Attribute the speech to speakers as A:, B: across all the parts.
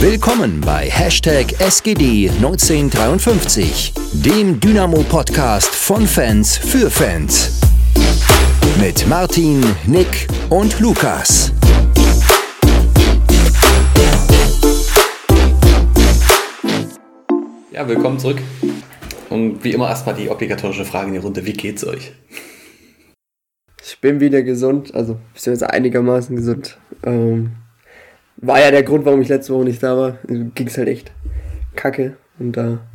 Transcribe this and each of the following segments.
A: Willkommen bei Hashtag SGD1953, dem Dynamo-Podcast von Fans für Fans. Mit Martin, Nick und Lukas.
B: Ja, willkommen zurück. Und wie immer erstmal die obligatorische Frage in die Runde. Wie geht's euch?
C: Ich bin wieder gesund, also beziehungsweise einigermaßen gesund. Ähm, war ja der Grund, warum ich letzte Woche nicht da war. Ging es halt echt kacke. Und da,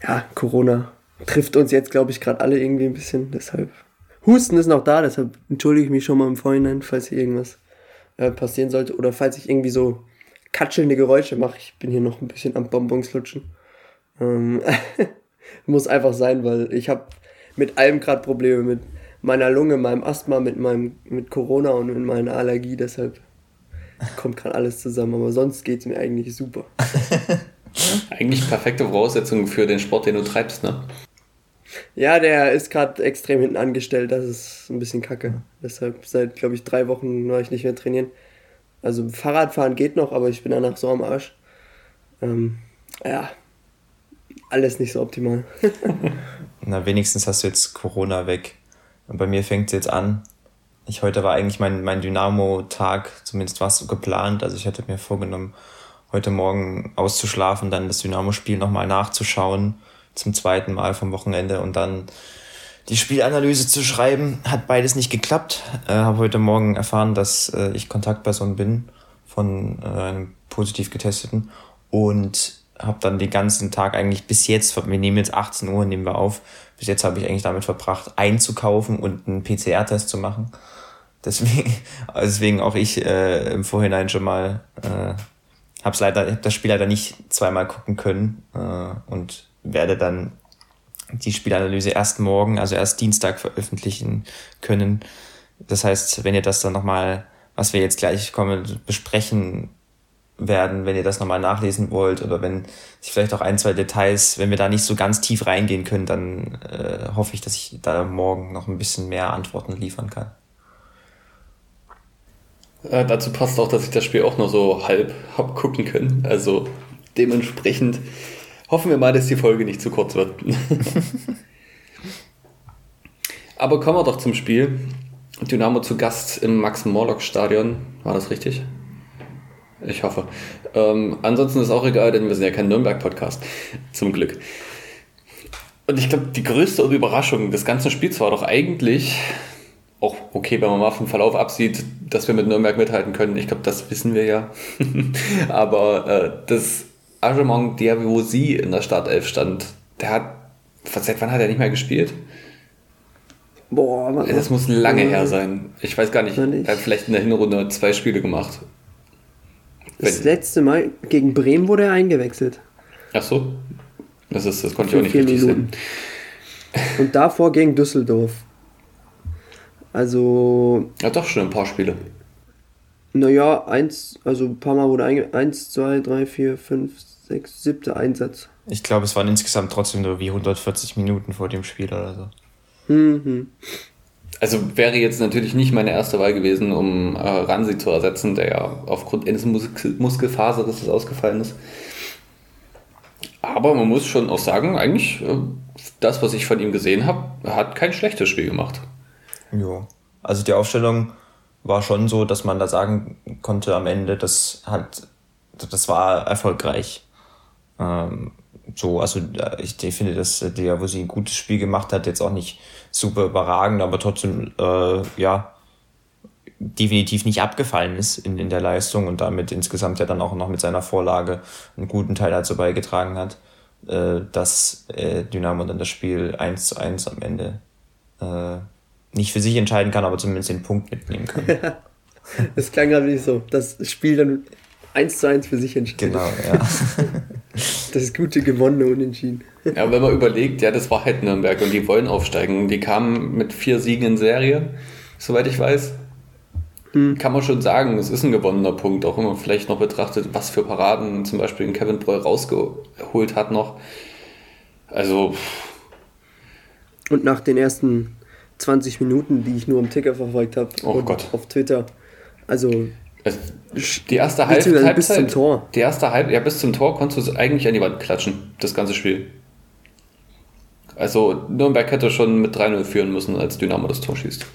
C: äh, ja, Corona trifft uns jetzt, glaube ich, gerade alle irgendwie ein bisschen. Deshalb, Husten ist noch da, deshalb entschuldige ich mich schon mal im Vorhinein, falls hier irgendwas äh, passieren sollte. Oder falls ich irgendwie so katschelnde Geräusche mache. Ich bin hier noch ein bisschen am Bonbons lutschen. Ähm, muss einfach sein, weil ich habe mit allem gerade Probleme mit meiner Lunge, meinem Asthma, mit meinem mit Corona und mit meiner Allergie. Deshalb kommt gerade alles zusammen. Aber sonst geht es mir eigentlich super.
B: eigentlich perfekte Voraussetzungen für den Sport, den du treibst, ne?
C: Ja, der ist gerade extrem hinten angestellt. Das ist ein bisschen kacke. Deshalb seit, glaube ich, drei Wochen war ich nicht mehr trainieren. Also Fahrradfahren geht noch, aber ich bin danach so am Arsch. Ähm, ja, alles nicht so optimal.
D: Na, wenigstens hast du jetzt Corona weg. Und bei mir fängt es jetzt an. Ich heute war eigentlich mein, mein Dynamo-Tag, zumindest war es so geplant. Also ich hatte mir vorgenommen, heute Morgen auszuschlafen, dann das Dynamo-Spiel nochmal nachzuschauen, zum zweiten Mal vom Wochenende und dann die Spielanalyse zu schreiben. Hat beides nicht geklappt. Äh, Habe heute Morgen erfahren, dass äh, ich Kontaktperson bin von äh, einem positiv getesteten und habe dann den ganzen Tag eigentlich bis jetzt, wir nehmen jetzt 18 Uhr, nehmen wir auf, bis jetzt habe ich eigentlich damit verbracht, einzukaufen und einen PCR-Test zu machen. Deswegen, deswegen auch ich äh, im Vorhinein schon mal äh, habe leider, hab das Spiel leider nicht zweimal gucken können äh, und werde dann die Spielanalyse erst morgen, also erst Dienstag veröffentlichen können. Das heißt, wenn ihr das dann nochmal, was wir jetzt gleich kommen, besprechen werden, wenn ihr das nochmal nachlesen wollt oder wenn sich vielleicht auch ein, zwei Details, wenn wir da nicht so ganz tief reingehen können, dann äh, hoffe ich, dass ich da morgen noch ein bisschen mehr Antworten liefern kann.
B: Äh, dazu passt auch, dass ich das Spiel auch nur so halb hab gucken können. Also dementsprechend Hoffen wir mal, dass die Folge nicht zu kurz wird. Aber kommen wir doch zum Spiel. Dynamo zu Gast im Max-Morlock-Stadion. War das richtig? Ich hoffe. Ähm, ansonsten ist auch egal, denn wir sind ja kein Nürnberg-Podcast. Zum Glück. Und ich glaube, die größte Überraschung des ganzen Spiels war doch eigentlich, auch okay, wenn man mal vom Verlauf absieht, dass wir mit Nürnberg mithalten können. Ich glaube, das wissen wir ja. Aber äh, das Argemont Diavosi in der Startelf stand, der hat, seit wann hat er nicht mehr gespielt? Boah, das muss lange her sein. Ich weiß gar nicht. Er hat vielleicht in der Hinrunde zwei Spiele gemacht.
C: Das letzte Mal gegen Bremen wurde er eingewechselt.
B: Ach so. Das, ist, das konnte ich auch nicht richtig Minuten.
C: sehen. Und davor gegen Düsseldorf. Also.
B: Ja, doch schon ein paar Spiele.
C: Naja, eins, also ein paar Mal wurde eingewechselt. Eins, zwei, drei, vier, fünf, sechs, siebter Einsatz.
D: Ich glaube, es waren insgesamt trotzdem nur wie 140 Minuten vor dem Spiel oder so. Mhm.
B: Also wäre jetzt natürlich nicht meine erste Wahl gewesen, um äh, Ransi zu ersetzen, der ja aufgrund eines Mus Muskelfaserrisses ausgefallen ist. Aber man muss schon auch sagen, eigentlich äh, das, was ich von ihm gesehen habe, hat kein schlechtes Spiel gemacht.
D: Ja, also die Aufstellung war schon so, dass man da sagen konnte am Ende, das hat, das war erfolgreich. Ähm, so, also ich finde, dass der, wo sie ein gutes Spiel gemacht hat, jetzt auch nicht super überragend, aber trotzdem, äh, ja, definitiv nicht abgefallen ist in, in der Leistung und damit insgesamt ja dann auch noch mit seiner Vorlage einen guten Teil dazu beigetragen hat, äh, dass äh, Dynamo dann das Spiel 1 zu 1 am Ende äh, nicht für sich entscheiden kann, aber zumindest den Punkt mitnehmen kann.
C: das klang gerade nicht so. Das Spiel dann 1 zu 1 für sich entschieden.
D: Genau, ja.
C: das gute gewonnene Unentschieden.
B: Ja, wenn man überlegt, ja, das war halt Nürnberg und die wollen aufsteigen. Die kamen mit vier Siegen in Serie, soweit ich weiß. Hm. Kann man schon sagen, es ist ein gewonnener Punkt, auch wenn man vielleicht noch betrachtet, was für Paraden zum Beispiel Kevin Breu rausgeholt hat noch. Also.
C: Und nach den ersten 20 Minuten, die ich nur im Ticker verfolgt habe
B: oh Gott.
C: auf Twitter, also
B: Also, die erste Halb Halbzeit,
C: bis zum Tor.
B: Die erste Halb, ja, bis zum Tor konntest du eigentlich an die Wand klatschen, das ganze Spiel. Also Nürnberg hätte schon mit 3-0 führen müssen, als Dynamo das Tor schießt.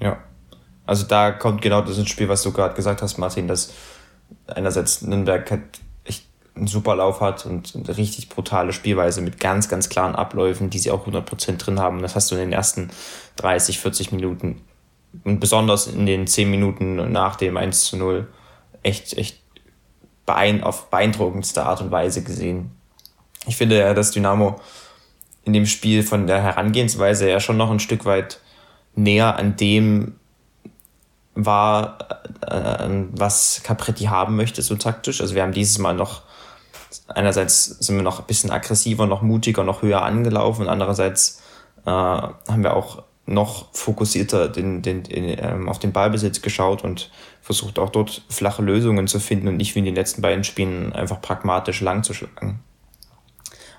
D: Ja. Also da kommt genau das ins Spiel, was du gerade gesagt hast, Martin, dass einerseits Nürnberg halt echt einen super Lauf hat und eine richtig brutale Spielweise mit ganz, ganz klaren Abläufen, die sie auch 100% drin haben. Das hast du in den ersten 30, 40 Minuten und besonders in den 10 Minuten nach dem 1 zu 0 echt, echt beein auf beeindruckendste Art und Weise gesehen. Ich finde ja, dass Dynamo in dem Spiel von der Herangehensweise ja schon noch ein Stück weit näher an dem war, äh, was Capretti haben möchte, so taktisch. Also wir haben dieses Mal noch, einerseits sind wir noch ein bisschen aggressiver, noch mutiger, noch höher angelaufen andererseits äh, haben wir auch noch fokussierter den, den, den, ähm, auf den Ballbesitz geschaut und versucht auch dort flache Lösungen zu finden und nicht wie in den letzten beiden Spielen einfach pragmatisch lang zu schlagen.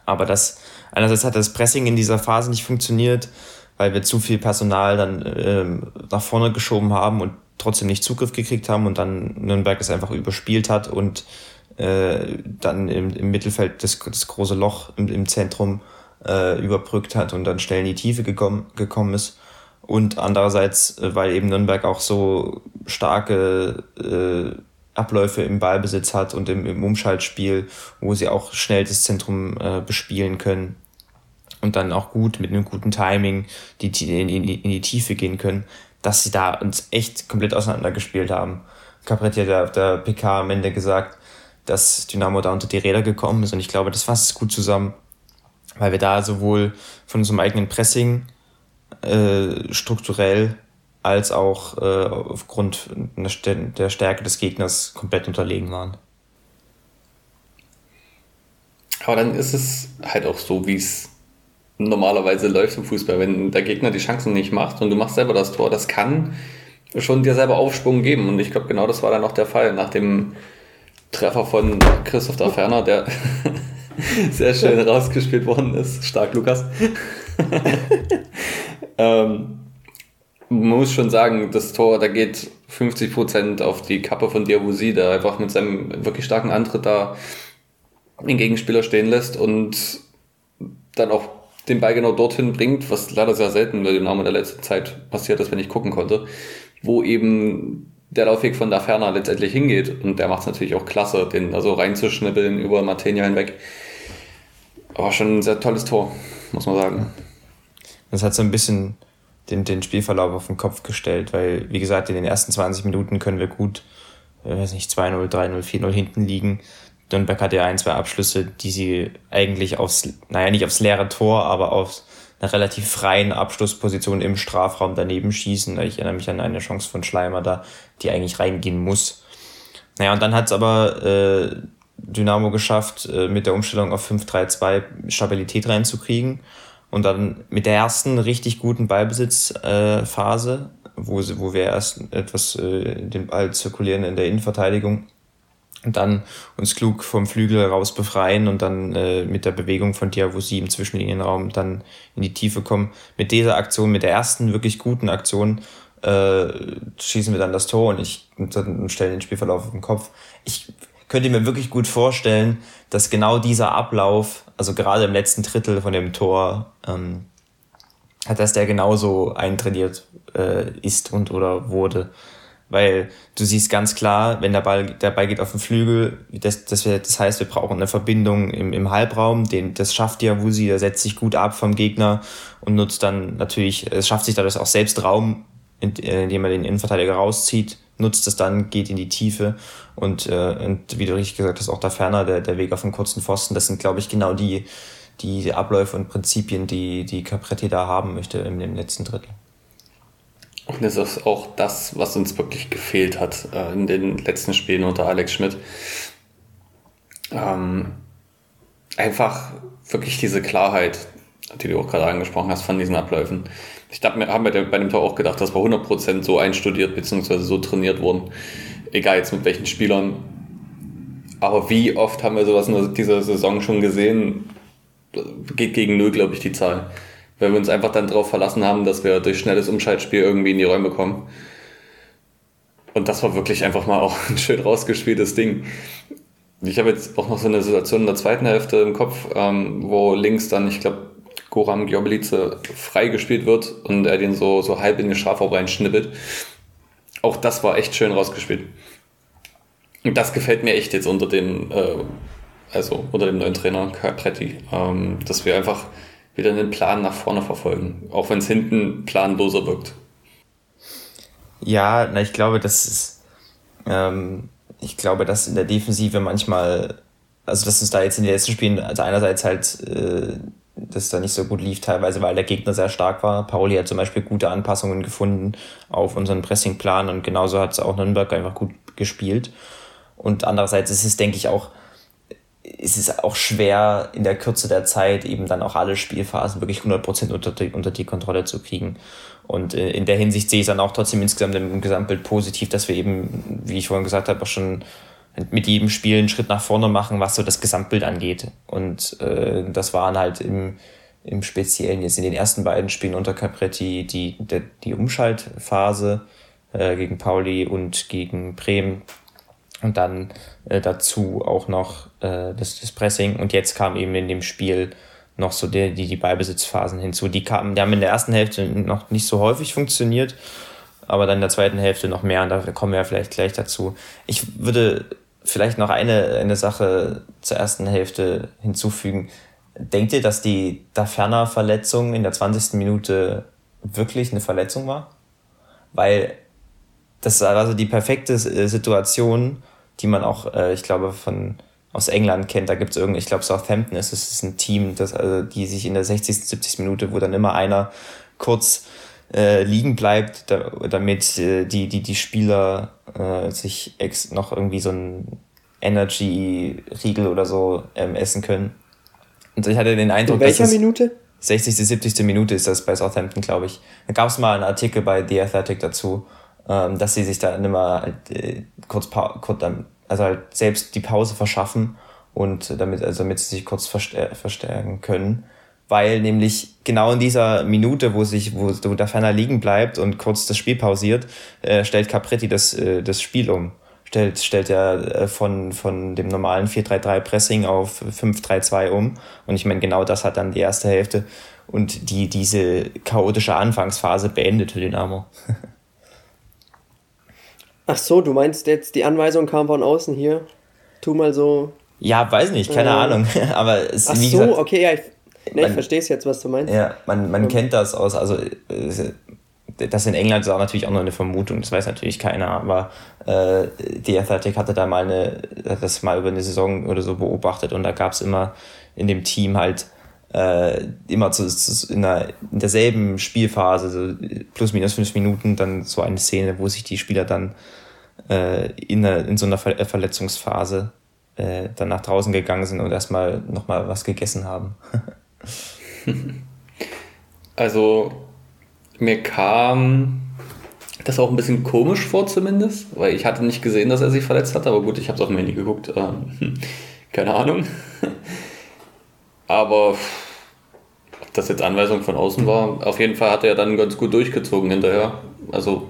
D: Aber das, einerseits hat das Pressing in dieser Phase nicht funktioniert, weil wir zu viel Personal dann ähm, nach vorne geschoben haben und trotzdem nicht Zugriff gekriegt haben und dann Nürnberg es einfach überspielt hat und äh, dann im, im Mittelfeld das, das große Loch im, im Zentrum äh, überbrückt hat und dann schnell in die Tiefe gekommen, gekommen ist. Und andererseits, äh, weil eben Nürnberg auch so starke äh, Abläufe im Ballbesitz hat und im, im Umschaltspiel, wo sie auch schnell das Zentrum äh, bespielen können und dann auch gut mit einem guten Timing die, in, in, in die Tiefe gehen können, dass sie da uns echt komplett auseinandergespielt haben. Capretti hat ja auf der PK am Ende gesagt, dass Dynamo da unter die Räder gekommen ist und ich glaube, das fasst gut zusammen, weil wir da sowohl von unserem eigenen Pressing äh, strukturell als auch äh, aufgrund der Stärke des Gegners komplett unterlegen waren.
B: Aber dann ist es halt auch so, wie es normalerweise läuft im Fußball. Wenn der Gegner die Chancen nicht macht und du machst selber das Tor, das kann schon dir selber Aufschwung geben. Und ich glaube, genau das war dann auch der Fall nach dem Treffer von Christoph Ferner, der sehr schön rausgespielt worden ist. Stark, Lukas. ähm, man muss schon sagen, das Tor, da geht 50% auf die Kappe von Diawusi, der einfach mit seinem wirklich starken Antritt da den Gegenspieler stehen lässt und dann auch den Ball genau dorthin bringt, was leider sehr selten bei dem Namen der letzten Zeit passiert ist, wenn ich gucken konnte, wo eben der Laufweg von da ferner letztendlich hingeht. Und der macht es natürlich auch klasse, den da so reinzuschnippeln über Martenia hinweg. Aber schon ein sehr tolles Tor, muss man sagen.
D: Das hat so ein bisschen den, den Spielverlauf auf den Kopf gestellt, weil, wie gesagt, in den ersten 20 Minuten können wir gut, ich weiß nicht, 2-0, 3-0, 4-0 hinten liegen. Nürnberg hatte ja ein, zwei Abschlüsse, die sie eigentlich aufs, naja, nicht aufs leere Tor, aber auf einer relativ freien Abschlussposition im Strafraum daneben schießen. Ich erinnere mich an eine Chance von Schleimer da, die eigentlich reingehen muss. Naja, und dann hat es aber äh, Dynamo geschafft, äh, mit der Umstellung auf 5-3-2 Stabilität reinzukriegen. Und dann mit der ersten richtig guten Ballbesitzphase, wo, wo wir erst etwas äh, den Ball zirkulieren in der Innenverteidigung, und dann uns klug vom Flügel raus befreien und dann äh, mit der Bewegung von Diawusi im Zwischenlinienraum dann in die Tiefe kommen. Mit dieser Aktion, mit der ersten wirklich guten Aktion, äh, schießen wir dann das Tor und ich und dann den Spielverlauf auf den Kopf. Ich könnte mir wirklich gut vorstellen, dass genau dieser Ablauf, also gerade im letzten Drittel von dem Tor, ähm, dass der genauso eintrainiert äh, ist und oder wurde. Weil du siehst ganz klar, wenn der Ball, der Ball geht auf den Flügel, das, das, das heißt, wir brauchen eine Verbindung im, im Halbraum. Den, das schafft ja Wusi, der setzt sich gut ab vom Gegner und nutzt dann natürlich, es schafft sich dadurch auch selbst Raum, indem er den Innenverteidiger rauszieht, nutzt es dann, geht in die Tiefe und, äh, und wie du richtig gesagt hast, auch da ferner, der, der Weg auf den kurzen Pfosten, das sind, glaube ich, genau die, die Abläufe und Prinzipien, die, die Capretti da haben möchte im, im letzten Drittel.
B: Und das ist auch das, was uns wirklich gefehlt hat äh, in den letzten Spielen unter Alex Schmidt. Ähm, einfach wirklich diese Klarheit, die du auch gerade angesprochen hast von diesen Abläufen. Ich habe mir bei dem Tor auch gedacht, das war 100% so einstudiert bzw. so trainiert worden. Egal jetzt mit welchen Spielern. Aber wie oft haben wir sowas in dieser Saison schon gesehen? Geht gegen null, glaube ich, die Zahl weil wir uns einfach dann darauf verlassen haben, dass wir durch schnelles Umschaltspiel irgendwie in die Räume kommen. Und das war wirklich einfach mal auch ein schön rausgespieltes Ding. Ich habe jetzt auch noch so eine Situation in der zweiten Hälfte im Kopf, ähm, wo links dann, ich glaube, Goram Gjoblice freigespielt wird und er den so, so halb in den Strafraum reinschnippelt. Auch das war echt schön rausgespielt. Und das gefällt mir echt jetzt unter dem, äh, also unter dem neuen Trainer Capretti, ähm, dass wir einfach wieder einen Plan nach vorne verfolgen, auch wenn es hinten planloser wirkt.
D: Ja, na, ich glaube, das ist, ähm, ich glaube, dass in der Defensive manchmal, also dass es da jetzt in den letzten Spielen, also einerseits halt, äh, dass da nicht so gut lief, teilweise, weil der Gegner sehr stark war. Pauli hat zum Beispiel gute Anpassungen gefunden auf unseren Pressingplan und genauso hat es auch Nürnberg einfach gut gespielt. Und andererseits ist es, denke ich, auch, ist es auch schwer, in der Kürze der Zeit eben dann auch alle Spielphasen wirklich 100% unter die, unter die Kontrolle zu kriegen. Und äh, in der Hinsicht sehe ich dann auch trotzdem insgesamt im Gesamtbild positiv, dass wir eben, wie ich vorhin gesagt habe, auch schon mit jedem Spiel einen Schritt nach vorne machen, was so das Gesamtbild angeht. Und äh, das waren halt im, im Speziellen jetzt in den ersten beiden Spielen unter Capretti die, die, die Umschaltphase äh, gegen Pauli und gegen Bremen. Und dann äh, dazu auch noch äh, das, das Pressing. Und jetzt kam eben in dem Spiel noch so die, die, die Beibesitzphasen hinzu. Die kamen, die haben in der ersten Hälfte noch nicht so häufig funktioniert, aber dann in der zweiten Hälfte noch mehr und da kommen wir ja vielleicht gleich dazu. Ich würde vielleicht noch eine, eine Sache zur ersten Hälfte hinzufügen. Denkt ihr, dass die Daferner-Verletzung in der 20. Minute wirklich eine Verletzung war? Weil das war also die perfekte Situation, die man auch, äh, ich glaube, von aus England kennt. Da gibt es irgendwie, ich glaube, Southampton ist es ist ein Team, das, also, die sich in der 60., 70. Minute, wo dann immer einer kurz äh, liegen bleibt, da, damit äh, die, die, die Spieler äh, sich ex noch irgendwie so ein Energy-Riegel oder so ähm, essen können. Und ich hatte den Eindruck,
C: In welcher Minute?
D: 60. 70. Minute ist das bei Southampton, glaube ich. Da gab es mal einen Artikel bei The Athletic dazu, ähm, dass sie sich dann immer halt, äh, kurz, kurz also halt selbst die Pause verschaffen und damit, also damit sie sich kurz verstär verstärken können. Weil nämlich genau in dieser Minute, wo sich, wo, der Ferner liegen bleibt und kurz das Spiel pausiert, äh, stellt Capretti das, äh, das Spiel um. Stellt, stellt er äh, von, von dem normalen 4-3-3 Pressing auf 5-3-2 um. Und ich meine, genau das hat dann die erste Hälfte und die, diese chaotische Anfangsphase beendet für Dynamo.
C: Ach so, du meinst jetzt, die Anweisung kam von außen hier? Tu mal so.
D: Ja, weiß nicht, keine äh, Ahnung. Aber es,
C: Ach wie so, gesagt, okay, ja, ich, nee, man, ich verstehe es jetzt, was du meinst.
D: Ja, man, man um. kennt das aus, also das in England ist auch natürlich auch nur eine Vermutung, das weiß natürlich keiner, aber äh, die Athletic hatte da mal eine, das mal über eine Saison oder so beobachtet und da gab es immer in dem Team halt äh, immer zu, zu, in, der, in derselben Spielphase, so plus minus fünf Minuten, dann so eine Szene, wo sich die Spieler dann äh, in, eine, in so einer Ver Verletzungsphase äh, dann nach draußen gegangen sind und erstmal nochmal was gegessen haben.
B: also mir kam das auch ein bisschen komisch vor zumindest, weil ich hatte nicht gesehen, dass er sich verletzt hat, aber gut, ich habe es auf dem Handy geguckt. Ähm, keine Ahnung. aber das jetzt Anweisung von außen war. Auf jeden Fall hat er dann ganz gut durchgezogen hinterher. Also,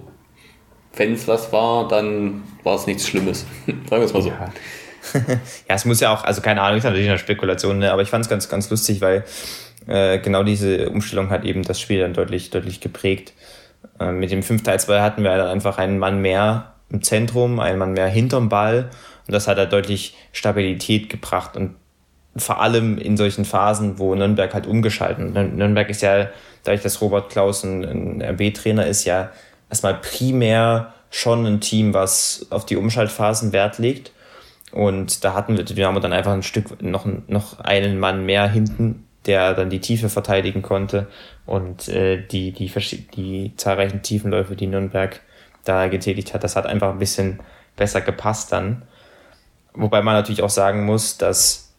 B: wenn es was war, dann war es nichts Schlimmes. Sagen wir es mal so.
D: Ja. ja, es muss ja auch, also keine Ahnung, ist natürlich eine Spekulation, ne? aber ich fand es ganz, ganz lustig, weil äh, genau diese Umstellung hat eben das Spiel dann deutlich, deutlich geprägt. Äh, mit dem 5-3-2 hatten wir dann einfach einen Mann mehr im Zentrum, einen Mann mehr hinterm Ball und das hat da deutlich Stabilität gebracht und vor allem in solchen Phasen, wo Nürnberg halt umgeschalten. Nürnberg ist ja, dadurch, dass Robert Klaus ein, ein RB-Trainer ist, ja erstmal primär schon ein Team, was auf die Umschaltphasen Wert legt. Und da hatten wir Dynamo dann einfach ein Stück, noch, noch einen Mann mehr hinten, der dann die Tiefe verteidigen konnte und äh, die, die, die zahlreichen Tiefenläufe, die Nürnberg da getätigt hat, das hat einfach ein bisschen besser gepasst dann. Wobei man natürlich auch sagen muss, dass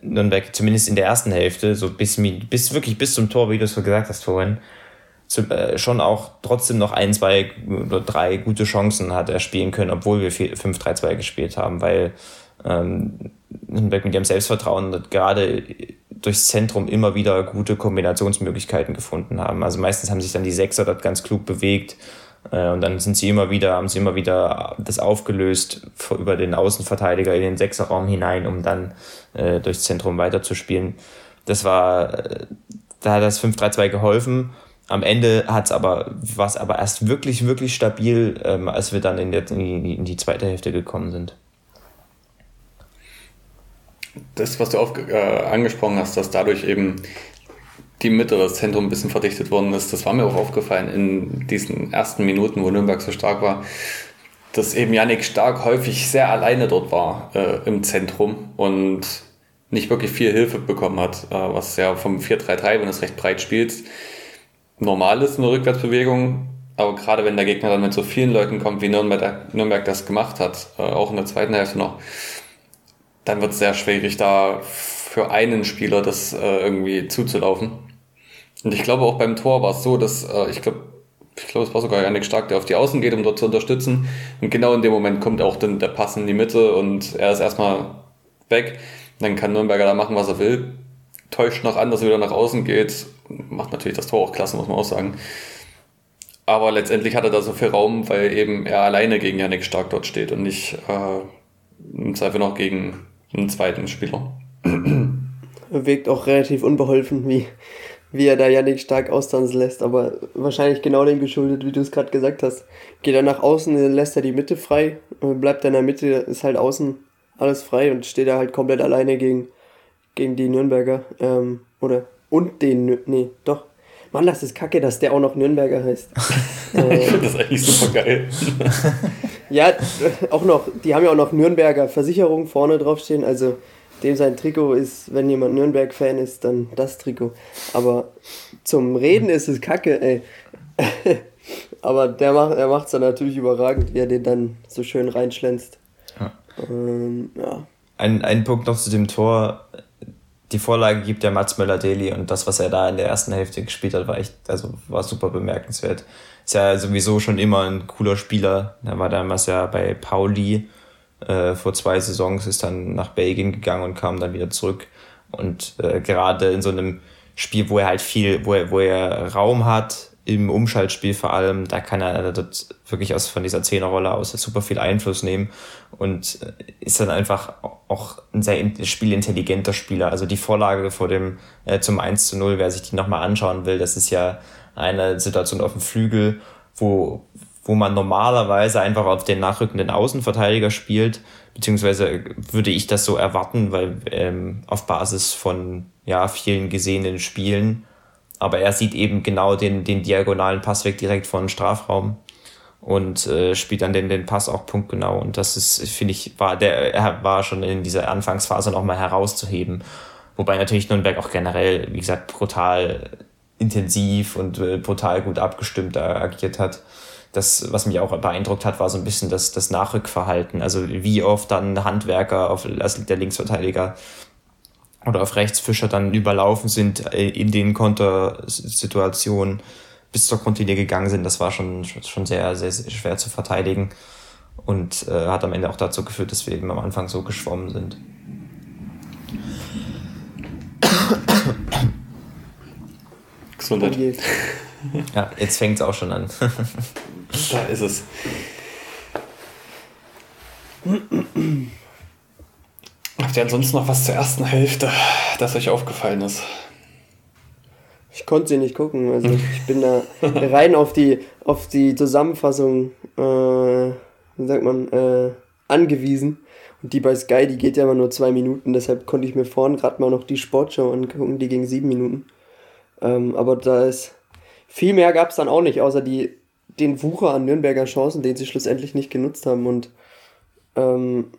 D: Nürnberg zumindest in der ersten Hälfte, so bis, bis wirklich bis zum Tor, wie du es so gesagt hast vorhin, schon auch trotzdem noch ein, zwei oder drei gute Chancen hat er spielen können, obwohl wir 5-3-2 gespielt haben, weil ähm, Nürnberg mit ihrem Selbstvertrauen gerade durchs Zentrum immer wieder gute Kombinationsmöglichkeiten gefunden haben. Also meistens haben sich dann die Sechser dort ganz klug bewegt Äh, und dann sind sie immer wieder, haben sie immer wieder das aufgelöst über den Außenverteidiger in den Sechserraum hinein, um dann äh, durchs Zentrum weiterzuspielen. Das war, äh, da hat das 5-3-2 geholfen. Am Ende hat's aber, war es aber erst wirklich, wirklich stabil, ähm, als wir dann in, der, in, die, in die zweite Hälfte gekommen sind.
B: Das, was du auf, äh, angesprochen hast, dass dadurch eben die Mitte, das Zentrum ein bisschen verdichtet worden ist, das war mir auch aufgefallen in diesen ersten Minuten, wo Nürnberg so stark war, dass eben Yannick Stark häufig sehr alleine dort war äh, im Zentrum und nicht wirklich viel Hilfe bekommen hat, äh, was ja vom 4-3-3, wenn es recht breit spielst, normal ist, eine Rückwärtsbewegung. Aber gerade wenn der Gegner dann mit so vielen Leuten kommt, wie Nürnberg, Nürnberg das gemacht hat, äh, auch in der zweiten Hälfte noch, dann wird es sehr schwierig, da für einen Spieler das äh, irgendwie zuzulaufen. Und ich glaube auch beim Tor war es so, dass äh, ich glaube, ich glaube, es war sogar Janik Stark, der auf die Außen geht, um dort zu unterstützen. Und genau in dem Moment kommt auch dann der Pass in die Mitte und er ist erstmal weg. Dann kann Nürnberger da machen, was er will. Täuscht noch an, dass er wieder nach außen geht. Macht natürlich das Tor auch klasse, muss man auch sagen. Aber letztendlich hat er da so viel Raum, weil eben er alleine gegen Janik Stark dort steht und nicht äh, im Zweifel noch gegen einen zweiten Spieler.
C: Wirkt auch relativ unbeholfen, wie wie er da Yannick stark austanzen lässt, aber wahrscheinlich genau dem geschuldet, wie du es gerade gesagt hast. Geht er nach außen, lässt er die Mitte frei, bleibt er in der Mitte, ist halt außen alles frei und steht er halt komplett alleine gegen, gegen die Nürnberger. Ähm, oder und den, nee, doch. Mann, das ist kacke, dass der auch noch Nürnberger heißt.
B: ich finde das eigentlich super geil.
C: ja, auch noch, die haben ja auch noch Nürnberger Versicherung vorne draufstehen, also dem sein Trikot ist, wenn jemand Nürnberg-Fan ist, dann das Trikot. Aber zum Reden ist es kacke, ey. Aber der macht er macht's dann natürlich überragend, wie er den dann so schön reinschlänzt. Ja. Ähm,
D: ja. Ein, ein Punkt noch zu dem Tor. Die Vorlage gibt der Mats Möller-Deli und das, was er da in der ersten Hälfte gespielt hat, war echt, also war super bemerkenswert. Ist ja sowieso schon immer ein cooler Spieler. Er war damals ja bei Pauli äh, vor zwei Saisons, ist dann nach Belgien gegangen und kam dann wieder zurück. Und äh, gerade in so einem Spiel, wo er halt viel, wo er, wo er Raum hat, im Umschaltspiel vor allem, da kann er dort wirklich aus von dieser Zehnerrolle aus super viel Einfluss nehmen und äh, ist dann einfach auch ein sehr spielintelligenter Spieler. Also die Vorlage vor dem äh, zum 1 zu 0, wer sich die nochmal anschauen will, das ist ja eine Situation auf dem Flügel, wo, wo man normalerweise einfach auf den nachrückenden Außenverteidiger spielt, beziehungsweise würde ich das so erwarten, weil ähm, auf Basis von ja, vielen gesehenen Spielen, aber er sieht eben genau den, den diagonalen Passweg direkt von Strafraum und äh, spielt dann den, den Pass auch punktgenau. Und das ist, finde ich, war der, er war schon in dieser Anfangsphase nochmal herauszuheben. Wobei natürlich Nürnberg auch generell, wie gesagt, brutal intensiv und äh, brutal gut abgestimmt da agiert hat das, was mich auch beeindruckt hat, war so ein bisschen das, das Nachrückverhalten. Also wie oft dann Handwerker auf also der Linksverteidiger oder auf rechts Fischer dann überlaufen sind äh, in den Kontersituationen bis zur Grundlinie gegangen sind, das war schon, schon sehr, sehr, sehr schwer zu verteidigen und äh, hat am Ende auch dazu geführt, dass wir eben am Anfang so geschwommen sind.
B: Gesundheit.
D: Ja, jetzt fängt es auch schon an.
B: Da ist es. Habt ihr ansonsten noch was zur ersten Hälfte, das euch aufgefallen ist?
C: Ich konnte sie nicht gucken. Also ich bin da rein auf die, auf die Zusammenfassung, äh, wie sagt man, äh, angewiesen. Und die bei Sky, die geht ja immer nur zwei Minuten, deshalb konnte ich mir vorhin gerade mal noch die Sportshow angucken, die ging sieben Minuten. Ähm, aber da ist viel mehr gab es dann auch nicht, außer die den Wucher an Nürnberger Chancen, den sie schlussendlich nicht genutzt haben. Und ähm,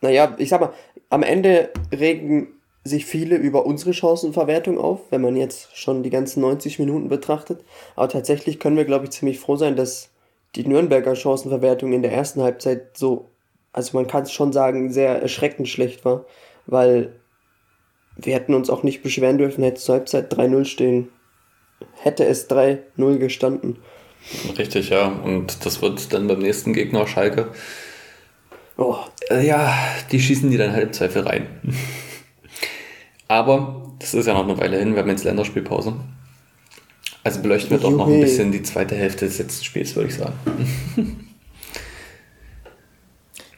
C: naja, ich sag mal, am Ende regen sich viele über unsere Chancenverwertung auf, wenn man jetzt schon die ganzen 90 Minuten betrachtet. Aber tatsächlich können wir, glaube ich, ziemlich froh sein, dass die Nürnberger Chancenverwertung in der ersten Halbzeit so, also man kann es schon sagen, sehr erschreckend schlecht war, weil wir hätten uns auch nicht beschweren dürfen, hätte zur Halbzeit 3-0 stehen. Hätte es 3-0 gestanden.
B: Richtig, ja. Und das wird dann beim nächsten Gegner Schalke. Oh, äh, ja, die schießen die dann halt im Zweifel rein. Aber das ist ja noch eine Weile hin, wir haben jetzt Länderspielpause. Also beleuchten wir doch noch ein bisschen die zweite Hälfte des letzten Spiels, würde ich sagen.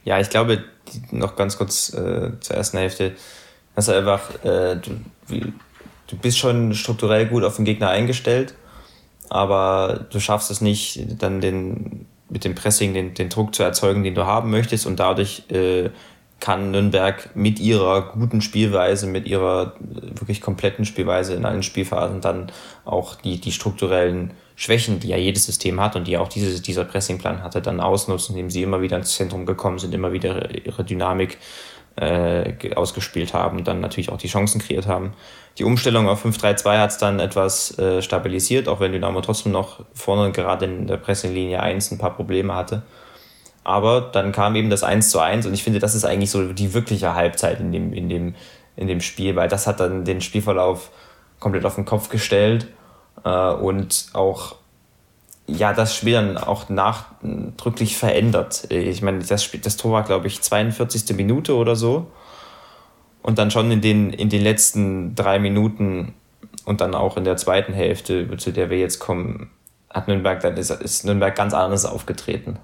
D: ja, ich glaube, noch ganz kurz äh, zur ersten Hälfte, dass er einfach, äh, du, wie, du bist schon strukturell gut auf den Gegner eingestellt, aber du schaffst es nicht, dann den, mit dem Pressing den, den Druck zu erzeugen, den du haben möchtest. Und dadurch äh, kann Nürnberg mit ihrer guten Spielweise, mit ihrer wirklich kompletten Spielweise in allen Spielphasen dann auch die, die strukturellen Schwächen, die ja jedes System hat und die auch dieses, dieser Pressingplan hatte, dann ausnutzen, indem sie immer wieder ins Zentrum gekommen sind, immer wieder ihre Dynamik äh, ausgespielt haben und dann natürlich auch die Chancen kreiert haben. Die Umstellung auf 5-3-2 hat es dann etwas äh, stabilisiert, auch wenn Dynamo trotzdem noch vorne gerade in der Pressinglinie 1 ein paar Probleme hatte. Aber dann kam eben das 1 zu 1 und ich finde, das ist eigentlich so die wirkliche Halbzeit in dem, in dem, in dem Spiel, weil das hat dann den Spielverlauf komplett auf den Kopf gestellt äh, und auch ja, das Spiel dann auch nachdrücklich verändert. Ich meine, das, Spiel, das Tor war, glaube ich, 42. Minute oder so. Und dann schon in den, in den letzten drei Minuten und dann auch in der zweiten Hälfte, zu der wir jetzt kommen, hat Nürnberg, dann ist, ist Nürnberg ganz anders aufgetreten.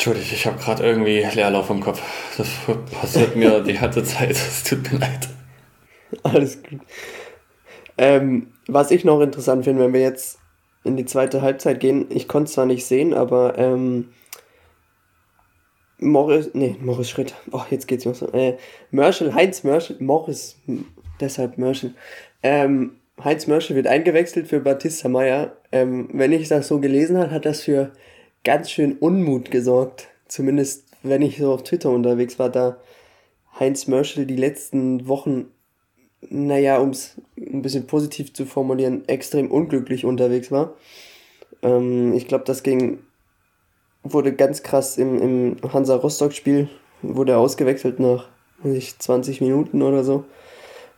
B: Entschuldigung, ich habe gerade irgendwie Leerlauf im Kopf. Das passiert mir die ganze Zeit. Es tut mir leid.
C: Alles gut. Ähm, was ich noch interessant finde, wenn wir jetzt in die zweite Halbzeit gehen, ich konnte es zwar nicht sehen, aber ähm, Morris, nee, Morris Schritt, oh, jetzt geht's noch so, äh, Merschel, Heinz Merschel, Morris, deshalb Merschel, ähm, Heinz Merschel wird eingewechselt für Batista Meyer. Ähm, wenn ich das so gelesen habe, hat das für ganz schön Unmut gesorgt. Zumindest, wenn ich so auf Twitter unterwegs war, da Heinz Merschel die letzten Wochen, naja, um es ein bisschen positiv zu formulieren, extrem unglücklich unterwegs war. Ähm, ich glaube, das ging, wurde ganz krass im, im Hansa-Rostock-Spiel, wurde ausgewechselt nach ich, 20 Minuten oder so.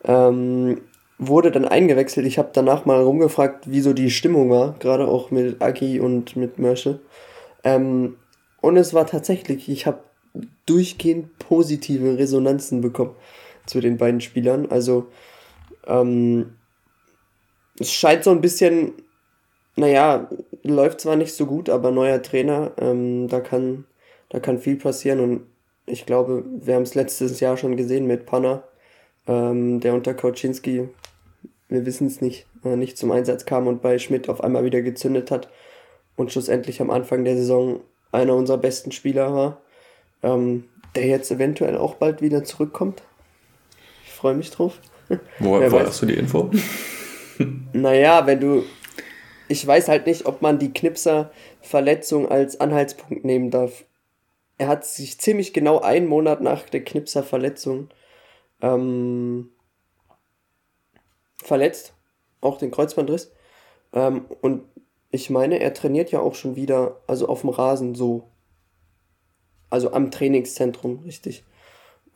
C: Ähm, wurde dann eingewechselt. Ich habe danach mal rumgefragt, wie so die Stimmung war, gerade auch mit Aki und mit Merschel. Ähm, und es war tatsächlich, ich habe durchgehend positive Resonanzen bekommen zu den beiden Spielern. Also ähm, es scheint so ein bisschen, naja, läuft zwar nicht so gut, aber neuer Trainer, ähm, da kann, da kann viel passieren und ich glaube, wir haben es letztes Jahr schon gesehen mit Panna, ähm, der unter Koczynski, wir wissen es nicht, äh, nicht zum Einsatz kam und bei Schmidt auf einmal wieder gezündet hat und schlussendlich am Anfang der Saison einer unserer besten Spieler war, ähm, der jetzt eventuell auch bald wieder zurückkommt. Ich freue mich drauf.
B: Woher wo hast du die Info?
C: naja, wenn du. Ich weiß halt nicht, ob man die Knipser-Verletzung als Anhaltspunkt nehmen darf. Er hat sich ziemlich genau einen Monat nach der Knipser-Verletzung ähm, verletzt. Auch den Kreuzbandriss. Ähm, und ich meine, er trainiert ja auch schon wieder, also auf dem Rasen so. Also am Trainingszentrum, richtig.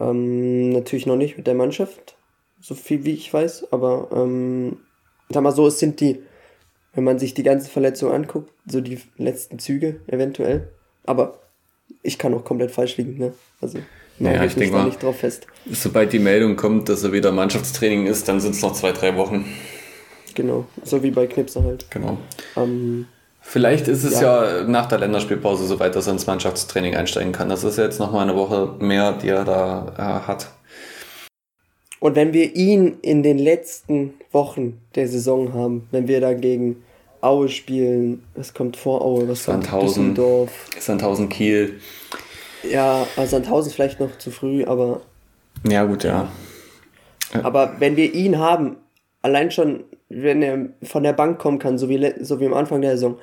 C: Ähm, natürlich noch nicht mit der Mannschaft, so viel wie ich weiß, aber ähm, sag mal so, es sind die, wenn man sich die ganze Verletzung anguckt, so die letzten Züge eventuell. Aber ich kann auch komplett falsch liegen, ne? Also
B: ja, ich denke mal, nicht drauf fest. Sobald die Meldung kommt, dass er wieder Mannschaftstraining ist, dann sind es noch zwei, drei Wochen.
C: Genau, so wie bei Knipser halt.
B: Genau. Ähm, Vielleicht ist es ja. ja. nach der Länderspielpause soweit, dass er ins Mannschaftstraining einsteigen kann. Das ist jetzt nochmal eine Woche mehr, die er da äh, hat.
C: Und wenn wir ihn in den letzten Wochen der Saison haben, wenn wir dagegen Aue spielen, was kommt vor Aue, was
B: Sandhausen, kommt Düsseldorf. Sandhausen, Kiel.
C: Ja, also Sandhausen vielleicht noch zu früh, aber...
B: Ja gut, ja.
C: Aber wenn wir ihn haben, allein schon wenn er von der Bank kommen kann, so wie, so wie am Anfang der Saison,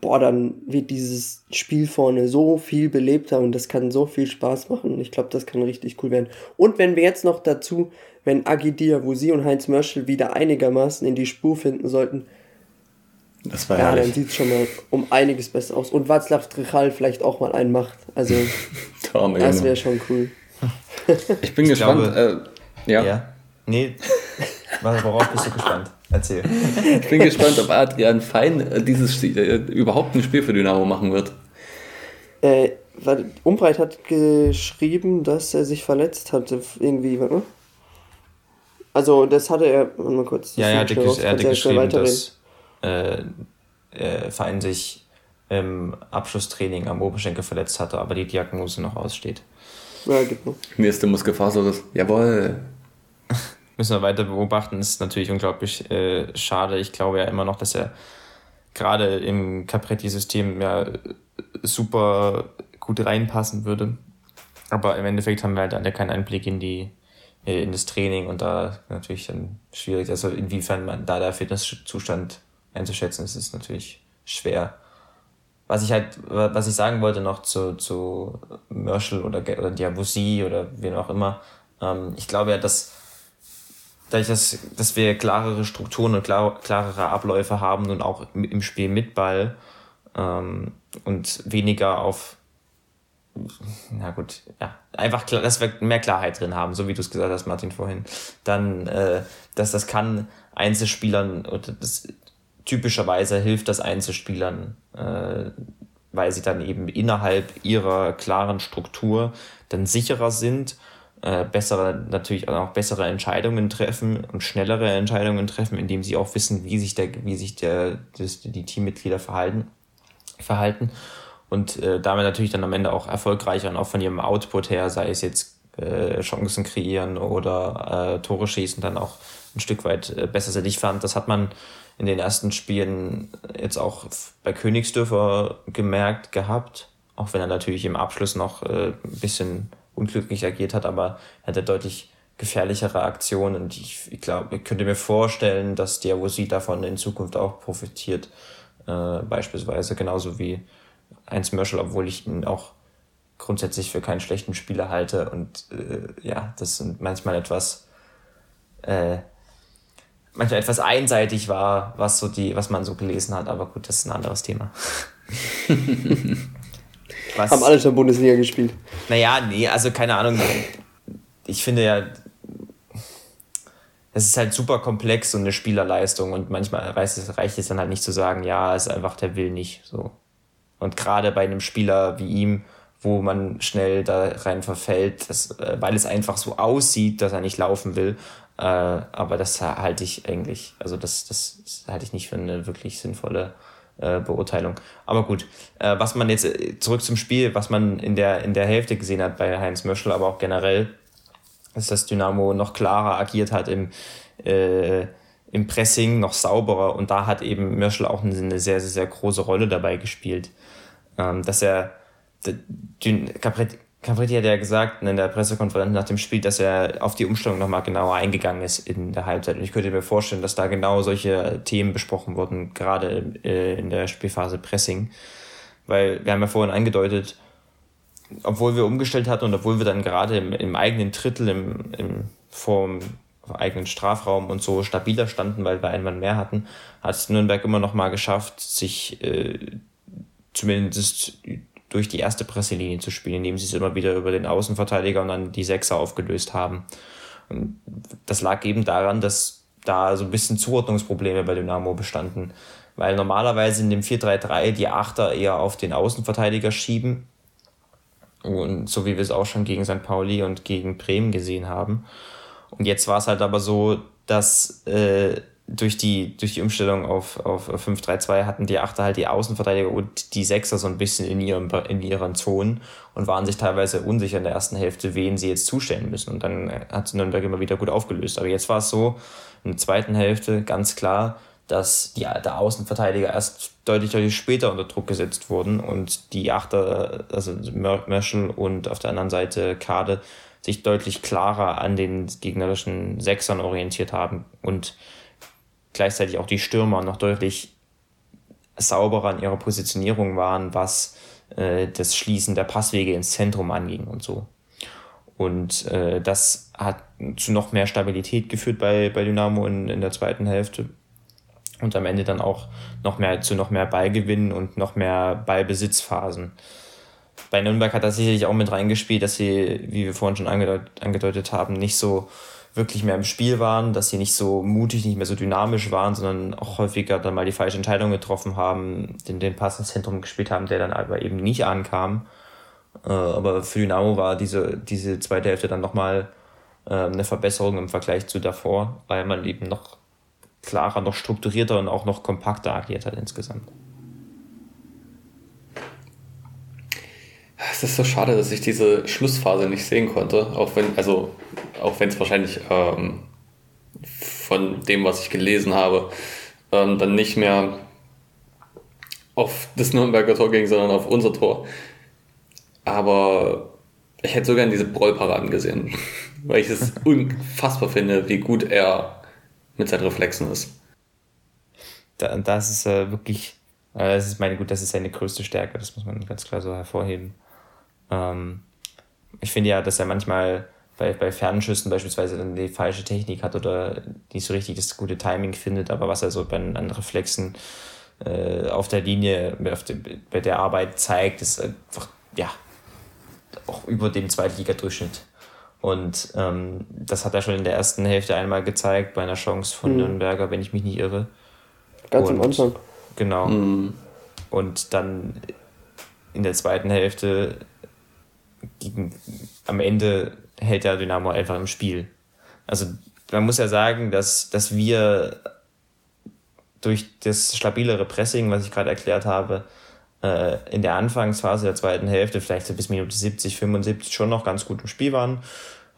C: boah, dann wird dieses Spiel vorne so viel belebter und das kann so viel Spaß machen. Ich glaube, das kann richtig cool werden. Und wenn wir jetzt noch dazu, wenn Agidir, Wusi und Heinz Mörschel wieder einigermaßen in die Spur finden sollten, das war ja, dann sieht es schon mal um einiges besser aus. Und Václav Trichal vielleicht auch mal einen macht. Also, das wäre schon cool.
B: Ich bin ich gespannt. Glaube, äh, ja. ja.
D: Nee, worauf bist du gespannt? Erzähl.
B: Ich bin gespannt, ob Adrian Fein äh, dieses äh, überhaupt ein Spiel für Dynamo machen wird.
C: Äh, Umbreit hat geschrieben, dass er sich verletzt hatte, irgendwie, warte. Also, das hatte er, mal kurz. Ja, er hatte, raus, er hatte
D: geschrieben, dass äh, äh, Verein sich im Abschlusstraining am Oberschenkel verletzt hatte, aber die Diagnose noch aussteht.
B: Ja, genau. Mir ist der Muskelfaserriss. Jawohl.
D: Müssen wir weiter beobachten. Ist natürlich unglaublich äh, schade. Ich glaube ja immer noch, dass er gerade im Capretti-System ja super gut reinpassen würde. Aber im Endeffekt haben wir halt alle keinen Einblick in die äh, in das Training und da natürlich dann schwierig. Also inwiefern man da der Fitnesszustand einzuschätzen ist, ist natürlich schwer. Was ich halt, was ich sagen wollte noch zu, zu Merschel oder, oder Diabusi oder wen auch immer, ähm, ich glaube ja, dass dadurch, dass, dass wir klarere Strukturen und klar, klarere Abläufe haben und auch im Spiel mit Ball ähm, und weniger auf na gut, ja, einfach, klar, dass wir mehr Klarheit drin haben, so wie du es gesagt hast, Martin, vorhin, dann, äh, dass das kann Einzelspielern, oder das typischerweise hilft das Einzelspielern, äh, weil sie dann eben innerhalb ihrer klaren Struktur dann sicherer sind äh, bessere, natürlich auch bessere Entscheidungen treffen und schnellere Entscheidungen treffen, indem sie auch wissen, wie sich der, wie sich der, das, die Teammitglieder verhalten, verhalten und äh, damit natürlich dann am Ende auch erfolgreicher und auch von ihrem Output her, sei es jetzt äh, Chancen kreieren oder äh, Tore schießen, dann auch ein Stück weit äh, besser sind. Ich fand, das hat man in den ersten Spielen jetzt auch bei Königsdörfer gemerkt gehabt, auch wenn er natürlich im Abschluss noch äh, ein bisschen unglücklich agiert hat, aber er hatte deutlich gefährlichere Aktionen. Und ich, ich glaube, ich könnte mir vorstellen, dass Diawusi davon in Zukunft auch profitiert, äh, beispielsweise. Genauso wie Heinz Mörschel, obwohl ich ihn auch grundsätzlich für keinen schlechten Spieler halte. Und äh, ja, das sind manchmal etwas äh, manchmal etwas einseitig war, was so die, was man so gelesen hat, aber gut, das ist ein anderes Thema.
C: Was, Haben alle schon Bundesliga gespielt.
D: Naja, nee, also keine Ahnung. Ich finde ja, es ist halt super komplex, so eine Spielerleistung und manchmal reicht es, dann halt nicht zu sagen, ja, es ist einfach, der will nicht, so. Und gerade bei einem Spieler wie ihm, wo man schnell da rein verfällt, das, äh, weil es einfach so aussieht, dass er nicht laufen will. Äh, aber das halte ich eigentlich, also das, das halte ich nicht für eine wirklich sinnvolle äh, Beurteilung. Aber gut, äh, was man jetzt äh, zurück zum Spiel, was man in der, in der Hälfte gesehen hat bei Heinz Möschel, aber auch generell, ist, dass Dynamo noch klarer agiert hat im, äh, im Pressing, noch sauberer und da hat eben Möschel auch eine, eine sehr, sehr, sehr große Rolle dabei gespielt. Ähm, dass er Capret Cavretti hat ja gesagt in der Pressekonferenz nach dem Spiel, dass er auf die Umstellung nochmal genauer eingegangen ist in der Halbzeit. Und ich könnte mir vorstellen, dass da genau solche Themen besprochen wurden, gerade äh, in der Spielphase Pressing. Weil wir haben ja vorhin angedeutet, obwohl wir umgestellt hatten und obwohl wir dann gerade im, im eigenen Drittel, im, im vor eigenen Strafraum und so stabiler standen, weil wir einen Mann mehr hatten, hat es Nürnberg immer noch mal geschafft, sich äh, zumindest durch die erste Presselinie zu spielen, indem sie es immer wieder über den Außenverteidiger und dann die Sechser aufgelöst haben. Und das lag eben daran, dass da so ein bisschen Zuordnungsprobleme bei Dynamo bestanden. Weil normalerweise in dem 4-3-3 die Achter eher auf den Außenverteidiger schieben. Und so wie wir es auch schon gegen St. Pauli und gegen Bremen gesehen haben. Und jetzt war es halt aber so, dass äh, durch die, durch die Umstellung auf, auf 5-3-2 hatten die Achter halt die Außenverteidiger und die Sechser so ein bisschen in ihren, in ihren Zonen und waren sich teilweise unsicher in der ersten Hälfte, wen sie jetzt zustellen müssen. Und dann hat Nürnberg immer wieder gut aufgelöst. Aber jetzt war es so, in der zweiten Hälfte ganz klar, dass die, der Außenverteidiger erst deutlich, deutlich später unter Druck gesetzt wurden und die Achter, also Merschel und auf der anderen Seite Kade, sich deutlich klarer an den gegnerischen Sechsern orientiert haben und gleichzeitig auch die Stürmer noch deutlich sauberer in ihrer Positionierung waren, was äh, das Schließen der Passwege ins Zentrum anging und so. Und äh, das hat zu noch mehr Stabilität geführt bei, bei Dynamo in, in der zweiten Hälfte. Und am Ende dann auch noch mehr zu noch mehr Ballgewinnen und noch mehr Ballbesitzphasen. Bei Nürnberg hat das sicherlich auch mit reingespielt, dass sie, wie wir vorhin schon angedeutet, angedeutet haben, nicht so wirklich mehr im Spiel waren, dass sie nicht so mutig, nicht mehr so dynamisch waren, sondern auch häufiger dann mal die falsche Entscheidung getroffen haben, den, den Pass ins Zentrum gespielt haben, der dann aber eben nicht ankam. Äh, aber für Dynamo war diese, diese zweite Hälfte dann nochmal äh, eine Verbesserung im Vergleich zu davor, weil man eben noch klarer, noch strukturierter und auch noch kompakter agiert hat insgesamt.
B: Es ist so schade, dass ich diese Schlussphase nicht sehen konnte, auch wenn, also auch wenn es wahrscheinlich ähm, von dem, was ich gelesen habe, ähm, dann nicht mehr auf das Nürnberger Tor ging, sondern auf unser Tor. Aber ich hätte sogar diese Brollparaden gesehen, weil ich es unfassbar finde, wie gut er mit seinen Reflexen ist.
D: Da, das ist äh, wirklich, äh, das ist meine gut, das ist seine größte Stärke, das muss man ganz klar so hervorheben. Ähm, ich finde ja, dass er manchmal bei, bei Fernschüssen beispielsweise dann die falsche Technik hat oder nicht so richtig das gute Timing findet, aber was er so bei, an Reflexen äh, auf der Linie, auf der, bei der Arbeit zeigt, ist einfach, ja, auch über dem Zweitligadurchschnitt. Und ähm, das hat er schon in der ersten Hälfte einmal gezeigt, bei einer Chance von mhm. Nürnberger, wenn ich mich nicht irre. Ganz Und, am Anfang. Genau. Mhm. Und dann in der zweiten Hälfte gegen, am Ende hält der Dynamo einfach im Spiel. Also man muss ja sagen, dass, dass wir durch das stabilere Pressing, was ich gerade erklärt habe, äh, in der Anfangsphase der zweiten Hälfte, vielleicht so bis Minute 70, 75 schon noch ganz gut im Spiel waren.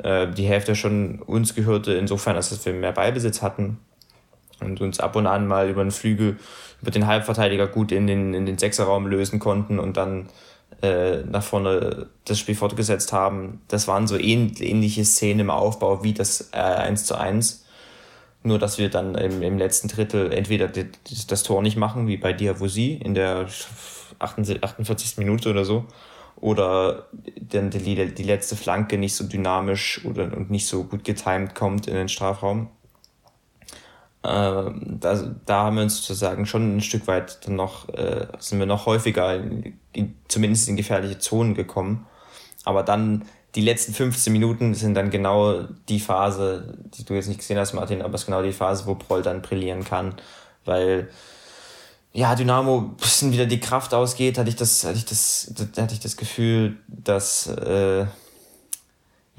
D: Äh, die Hälfte schon uns gehörte, insofern, dass wir mehr Ballbesitz hatten und uns ab und an mal über den Flügel, über den Halbverteidiger gut in den, in den Sechserraum lösen konnten und dann äh, nach vorne das Spiel fortgesetzt haben. Das waren so ähnliche Szenen im Aufbau wie das äh, 1 zu 1. Nur, dass wir dann im, im letzten Drittel entweder die, das Tor nicht machen, wie bei Diavosi in der 48. Minute oder so, oder dann die, die letzte Flanke nicht so dynamisch oder, und nicht so gut getimed kommt in den Strafraum. Äh, da, da haben wir uns sozusagen schon ein Stück weit dann noch, äh, sind wir noch häufiger in, in, zumindest in gefährliche Zonen gekommen. Aber dann die letzten 15 Minuten sind dann genau die Phase, die du jetzt nicht gesehen hast, Martin, aber es ist genau die Phase, wo Proll dann brillieren kann, weil ja, Dynamo bisschen wieder die Kraft ausgeht, hatte ich das, hatte ich das, hatte ich das Gefühl, dass äh,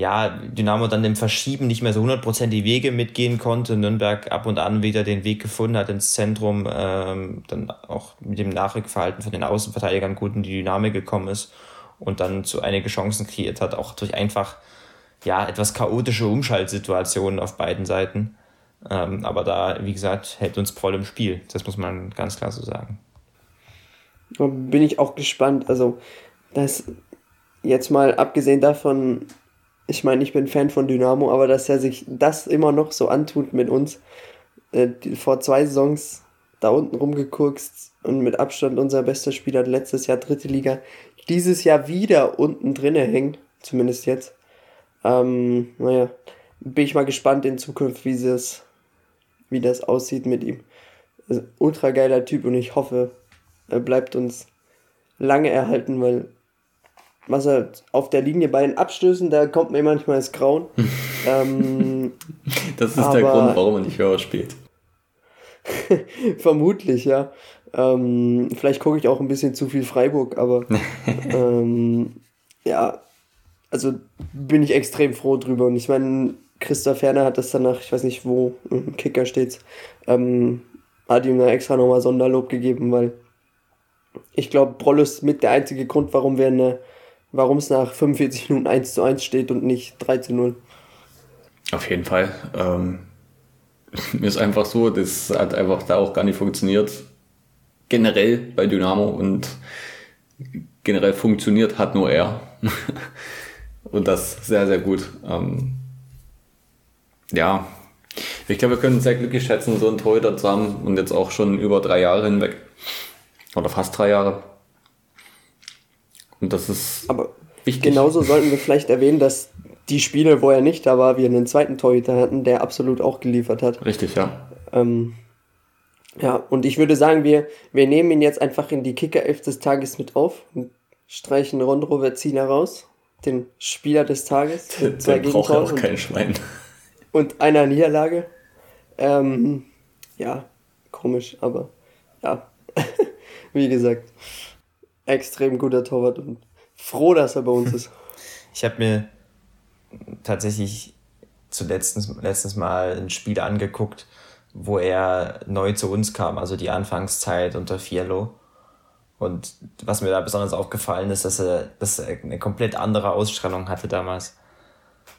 D: ja, Dynamo dann im Verschieben nicht mehr so 100% die Wege mitgehen konnte. Nürnberg ab und an wieder den Weg gefunden hat ins Zentrum, ähm, dann auch mit dem Nachrückverhalten von den Außenverteidigern gut in die Dynamik gekommen ist und dann zu einige Chancen kreiert hat, auch durch einfach ja, etwas chaotische Umschaltsituationen auf beiden Seiten. Ähm, aber da, wie gesagt, hält uns voll im Spiel. Das muss man ganz klar so sagen.
C: Bin ich auch gespannt. Also, das jetzt mal abgesehen davon, ich meine, ich bin Fan von Dynamo, aber dass er sich das immer noch so antut mit uns. Äh, vor zwei Saisons da unten rumgekurkst und mit Abstand unser bester Spieler letztes Jahr dritte Liga. Dieses Jahr wieder unten drinne hängt, zumindest jetzt. Ähm, naja, bin ich mal gespannt in Zukunft, wie es, wie das aussieht mit ihm. Ultra geiler Typ und ich hoffe, er bleibt uns lange erhalten, weil was er auf der Linie bei den Abstößen, da kommt mir manchmal das Grauen. ähm,
B: das ist aber, der Grund, warum er nicht höher spielt.
C: Vermutlich, ja. Ähm, vielleicht gucke ich auch ein bisschen zu viel Freiburg, aber ähm, ja, also bin ich extrem froh drüber. Und ich meine, Christoph Ferner hat das danach, ich weiß nicht wo, im Kicker steht, ähm, hat ihm da extra nochmal Sonderlob gegeben, weil ich glaube, Broll ist mit der einzige Grund, warum wir eine warum es nach 45 Minuten 1 zu 1 steht und nicht 3 zu 0.
B: Auf jeden Fall. Ähm, ist einfach so, das hat einfach da auch gar nicht funktioniert. Generell bei Dynamo und generell funktioniert hat nur er. und das sehr, sehr gut. Ähm, ja, ich glaube, wir können sehr glücklich schätzen, so einen Torhüter zu haben und jetzt auch schon über drei Jahre hinweg. Oder fast drei Jahre. Und das ist
C: Aber wichtig. Genauso sollten wir vielleicht erwähnen, dass die Spiele, wo er nicht da war, wir einen zweiten Torhüter hatten, der absolut auch geliefert hat.
B: Richtig, ja.
C: Ähm, ja, und ich würde sagen, wir, wir nehmen ihn jetzt einfach in die Kicker-Elf des Tages mit auf und streichen Rondro Verzina raus, den Spieler des Tages.
B: Der braucht auch kein Schwein.
C: Und einer Niederlage. Ähm, ja, komisch, aber ja, wie gesagt extrem guter Torwart und froh, dass er bei uns ist.
D: Ich habe mir tatsächlich zuletzt letztens mal ein Spiel angeguckt, wo er neu zu uns kam, also die Anfangszeit unter Fiello. Und was mir da besonders aufgefallen ist, dass er, dass er eine komplett andere Ausstrahlung hatte damals.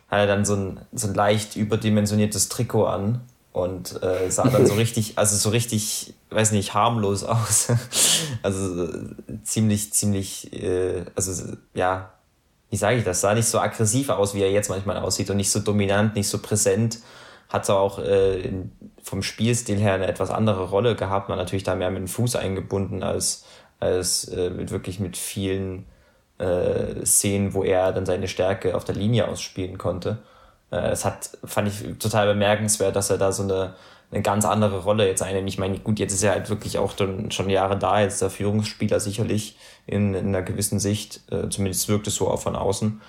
D: Hat er dann so ein, so ein leicht überdimensioniertes Trikot an und äh, sah dann so richtig, also so richtig, weiß nicht, harmlos aus. also ziemlich, ziemlich, äh, also ja, wie sage ich das, sah nicht so aggressiv aus, wie er jetzt manchmal aussieht und nicht so dominant, nicht so präsent. Hat auch äh, vom Spielstil her eine etwas andere Rolle gehabt, man natürlich da mehr mit dem Fuß eingebunden als, als äh, mit wirklich mit vielen äh, Szenen, wo er dann seine Stärke auf der Linie ausspielen konnte. Äh, es hat, fand ich total bemerkenswert, dass er da so eine, eine ganz andere Rolle jetzt einnimmt. Ich meine, gut, jetzt ist er halt wirklich auch schon, schon Jahre da, jetzt der Führungsspieler sicherlich in, in einer gewissen Sicht, äh, zumindest wirkt es so auch von außen.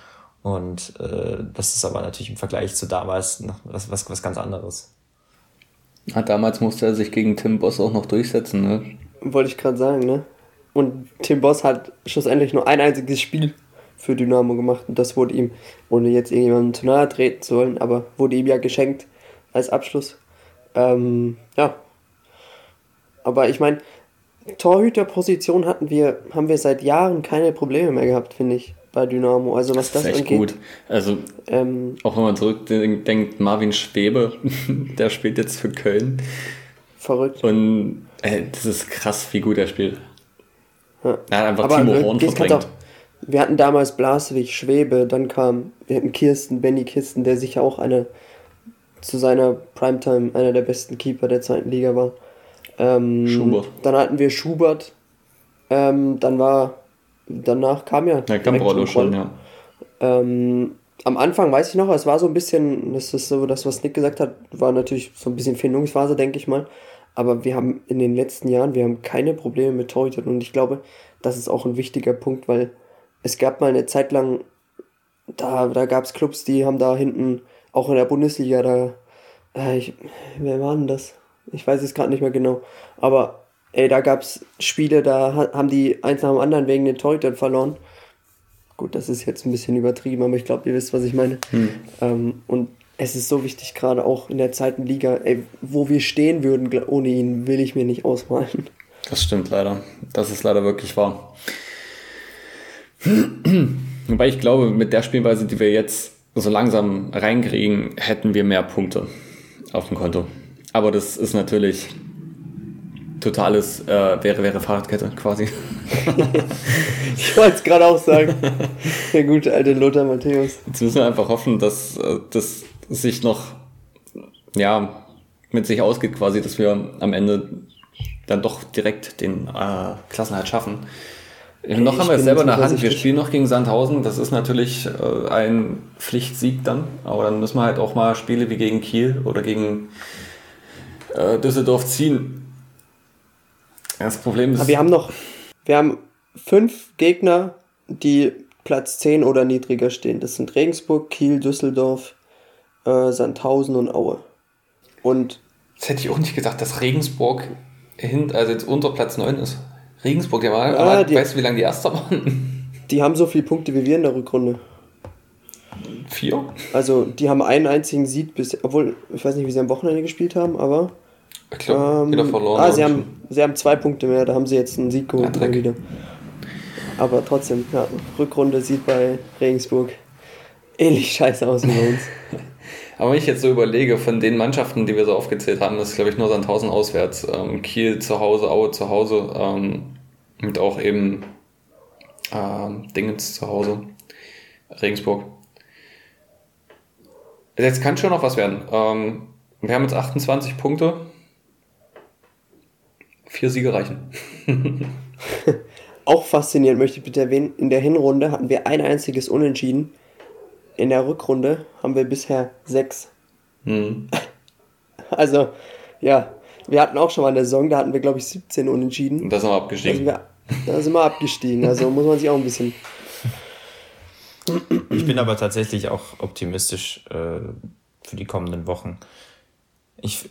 D: Und äh, das ist aber natürlich im Vergleich zu damals noch was, was, was ganz anderes.
B: Ja, damals musste er sich gegen Tim Boss auch noch durchsetzen, ne?
C: Wollte ich gerade sagen, ne? Und Tim Boss hat schlussendlich nur ein einziges Spiel für Dynamo gemacht und das wurde ihm, ohne jetzt irgendjemandem zu nahe treten zu wollen, aber wurde ihm ja geschenkt als Abschluss. Ähm, ja. Aber ich meine, Torhüterposition hatten wir, haben wir seit Jahren keine Probleme mehr gehabt, finde ich, bei Dynamo. Also was das,
B: das ist echt angeht. gut. Also ähm, auch wenn man zurückdenkt, Marvin Schwebe, der spielt jetzt für Köln. Verrückt. Und äh, das ist krass, wie gut er spielt. Ja. Er hat einfach
C: Aber Timo Horn verdrängt. Wir hatten damals Blaswig, Schwebe, dann kam, wir hatten Kirsten, Benny Kirsten, der sicher auch eine zu seiner Primetime einer der besten Keeper der zweiten Liga war. Ähm, Schubert. Dann hatten wir Schubert. Ähm, dann war, danach kam ja. Ja, kam Rollo schon, ja. Ähm, am Anfang weiß ich noch, es war so ein bisschen, das ist so das, was Nick gesagt hat, war natürlich so ein bisschen Findungsphase, denke ich mal. Aber wir haben in den letzten Jahren, wir haben keine Probleme mit Torhütern und ich glaube, das ist auch ein wichtiger Punkt, weil es gab mal eine Zeit lang, da, da gab es Clubs, die haben da hinten, auch in der Bundesliga, da, äh, ich, wer war denn das? Ich weiß es gerade nicht mehr genau. Aber ey, da gab es Spiele, da haben die eins nach dem anderen wegen den Torhütern verloren. Gut, das ist jetzt ein bisschen übertrieben, aber ich glaube, ihr wisst, was ich meine. Hm. Ähm, und es ist so wichtig, gerade auch in der zweiten Liga, ey, wo wir stehen würden ohne ihn, will ich mir nicht ausmalen.
B: Das stimmt leider. Das ist leider wirklich wahr. Wobei ich glaube, mit der Spielweise, die wir jetzt so langsam reinkriegen, hätten wir mehr Punkte auf dem Konto. Aber das ist natürlich totales äh, wäre, wäre Fahrradkette quasi.
C: ich wollte es gerade auch sagen. Der gute alte Lothar Matthäus.
B: Jetzt müssen wir einfach hoffen, dass äh, das sich noch ja, mit sich ausgeht quasi, dass wir am Ende dann doch direkt den äh, Klassenhalt schaffen. Hey, noch haben wir es selber in der Hand. Wir spielen noch gegen Sandhausen. Das ist natürlich äh, ein Pflichtsieg dann. Aber dann müssen wir halt auch mal Spiele wie gegen Kiel oder gegen äh, Düsseldorf ziehen. Das Problem ist.
C: Aber wir haben noch, wir haben fünf Gegner, die Platz 10 oder niedriger stehen. Das sind Regensburg, Kiel, Düsseldorf, äh, Sandhausen und Aue. Und.
B: Das hätte ich auch nicht gedacht, dass Regensburg hin, also jetzt unter Platz 9 ist. Regensburg, der war, ja, aber die, weißt du, wie lange die Erster waren?
C: Die haben so viele Punkte wie wir in der Rückrunde.
B: Vier?
C: Also, die haben einen einzigen Sieg bis, obwohl, ich weiß nicht, wie sie am Wochenende gespielt haben, aber. Ich glaube, ähm, wieder verloren. Ah, sie haben, sie haben zwei Punkte mehr, da haben sie jetzt einen Sieg geholt. Ja, wieder. Aber trotzdem, ja, Rückrunde sieht bei Regensburg ähnlich scheiße aus wie bei uns.
B: Aber wenn ich jetzt so überlege, von den Mannschaften, die wir so aufgezählt haben, ist glaube ich nur Sandhausen auswärts. Ähm, Kiel zu Hause, Aue zu Hause ähm, und auch eben ähm, Dingens zu Hause, Regensburg. Jetzt kann schon noch was werden. Ähm, wir haben jetzt 28 Punkte. Vier Siege reichen.
C: auch faszinierend möchte ich bitte erwähnen, in der Hinrunde hatten wir ein einziges Unentschieden in der Rückrunde haben wir bisher sechs. Hm. Also, ja, wir hatten auch schon mal eine Saison, da hatten wir, glaube ich, 17 Unentschieden. Und
B: da sind wir abgestiegen.
C: Da sind wir, da sind wir abgestiegen, also muss man sich auch ein bisschen.
D: Ich bin aber tatsächlich auch optimistisch äh, für die kommenden Wochen. Ich,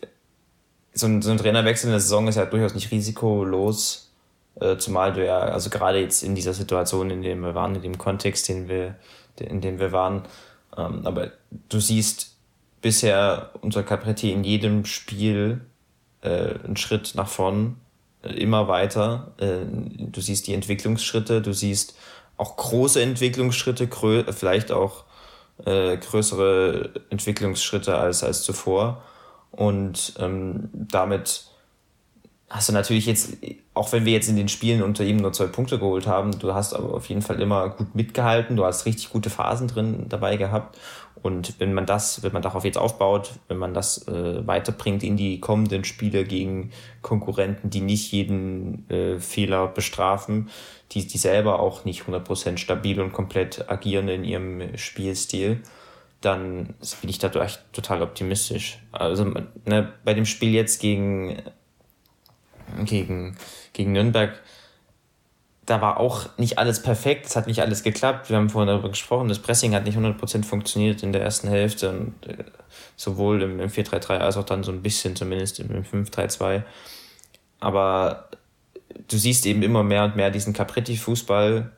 D: so, ein, so ein Trainerwechsel in der Saison ist ja durchaus nicht risikolos. Äh, zumal du ja, also gerade jetzt in dieser Situation, in der wir waren, in dem Kontext, den wir, in dem wir waren, ähm, aber du siehst bisher unser Capretti in jedem Spiel äh, einen Schritt nach vorn, äh, immer weiter. Äh, du siehst die Entwicklungsschritte, du siehst auch große Entwicklungsschritte, vielleicht auch äh, größere Entwicklungsschritte als, als zuvor. Und ähm, damit hast du natürlich jetzt, auch wenn wir jetzt in den Spielen unter ihm nur zwei Punkte geholt haben, du hast aber auf jeden Fall immer gut mitgehalten, du hast richtig gute Phasen drin dabei gehabt. Und wenn man das, wenn man darauf jetzt aufbaut, wenn man das äh, weiterbringt in die kommenden Spiele gegen Konkurrenten, die nicht jeden äh, Fehler bestrafen, die, die selber auch nicht 100% stabil und komplett agieren in ihrem Spielstil, dann bin ich dadurch total optimistisch. Also ne, bei dem Spiel jetzt gegen gegen, gegen Nürnberg, da war auch nicht alles perfekt, es hat nicht alles geklappt. Wir haben vorhin darüber gesprochen, das Pressing hat nicht 100% funktioniert in der ersten Hälfte und äh, sowohl im, im 4-3-3 als auch dann so ein bisschen zumindest im 5-3-2. Aber du siehst eben immer mehr und mehr diesen Capretti-Fußball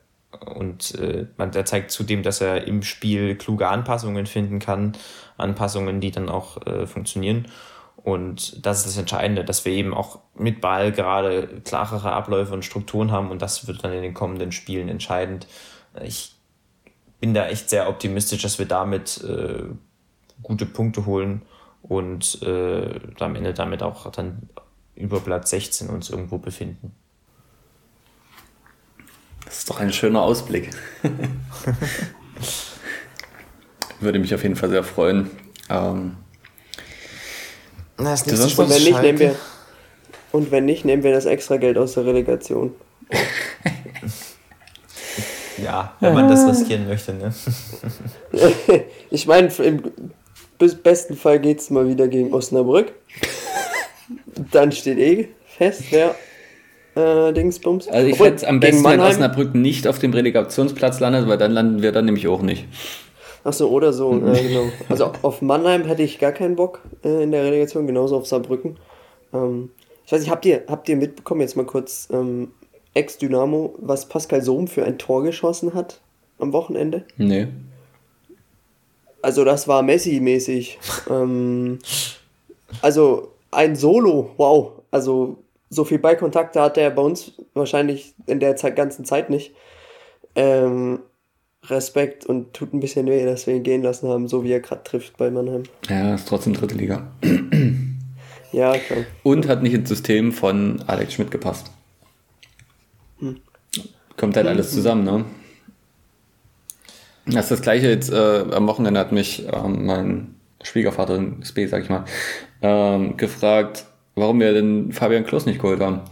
D: und äh, man, der zeigt zudem, dass er im Spiel kluge Anpassungen finden kann, Anpassungen, die dann auch äh, funktionieren. Und das ist das Entscheidende, dass wir eben auch mit Ball gerade klarere Abläufe und Strukturen haben und das wird dann in den kommenden Spielen entscheidend. Ich bin da echt sehr optimistisch, dass wir damit äh, gute Punkte holen und äh, am Ende damit auch dann über Platz 16 uns irgendwo befinden.
B: Das ist doch ein schöner Ausblick. Würde mich auf jeden Fall sehr freuen. Ähm,
C: na, das ist und wenn nicht, nehmen wir und wenn nicht, nehmen wir das extra Geld aus der Relegation.
D: ja, wenn man das riskieren möchte, ne?
C: ich meine, im besten Fall geht es mal wieder gegen Osnabrück. Dann steht eh fest, wer äh, Dingsbums.
B: Also ich hätte am besten, wenn Osnabrück nicht auf dem Relegationsplatz landet, weil dann landen wir dann nämlich auch nicht.
C: Achso, oder so, äh, genau. Also auf Mannheim hätte ich gar keinen Bock äh, in der Relegation, genauso auf Saarbrücken. Ähm, ich weiß nicht, habt ihr, habt ihr mitbekommen, jetzt mal kurz, ähm, Ex-Dynamo, was Pascal Sohm für ein Tor geschossen hat am Wochenende?
B: Nee.
C: Also das war Messi-mäßig. ähm, also ein Solo, wow. Also so viel Ballkontakte hatte er bei uns wahrscheinlich in der Zeit, ganzen Zeit nicht. Ähm, Respekt und tut ein bisschen weh, dass wir ihn gehen lassen haben, so wie er gerade trifft bei Mannheim.
B: Ja, ist trotzdem dritte Liga.
C: ja, klar.
B: Und hat nicht ins System von Alex Schmidt gepasst. Hm. Kommt halt alles zusammen, ne? Das ist das gleiche jetzt, äh, am Wochenende hat mich ähm, mein Schwiegervater, Sp, sag ich mal, ähm, gefragt, warum wir den Fabian Kloß nicht geholt haben.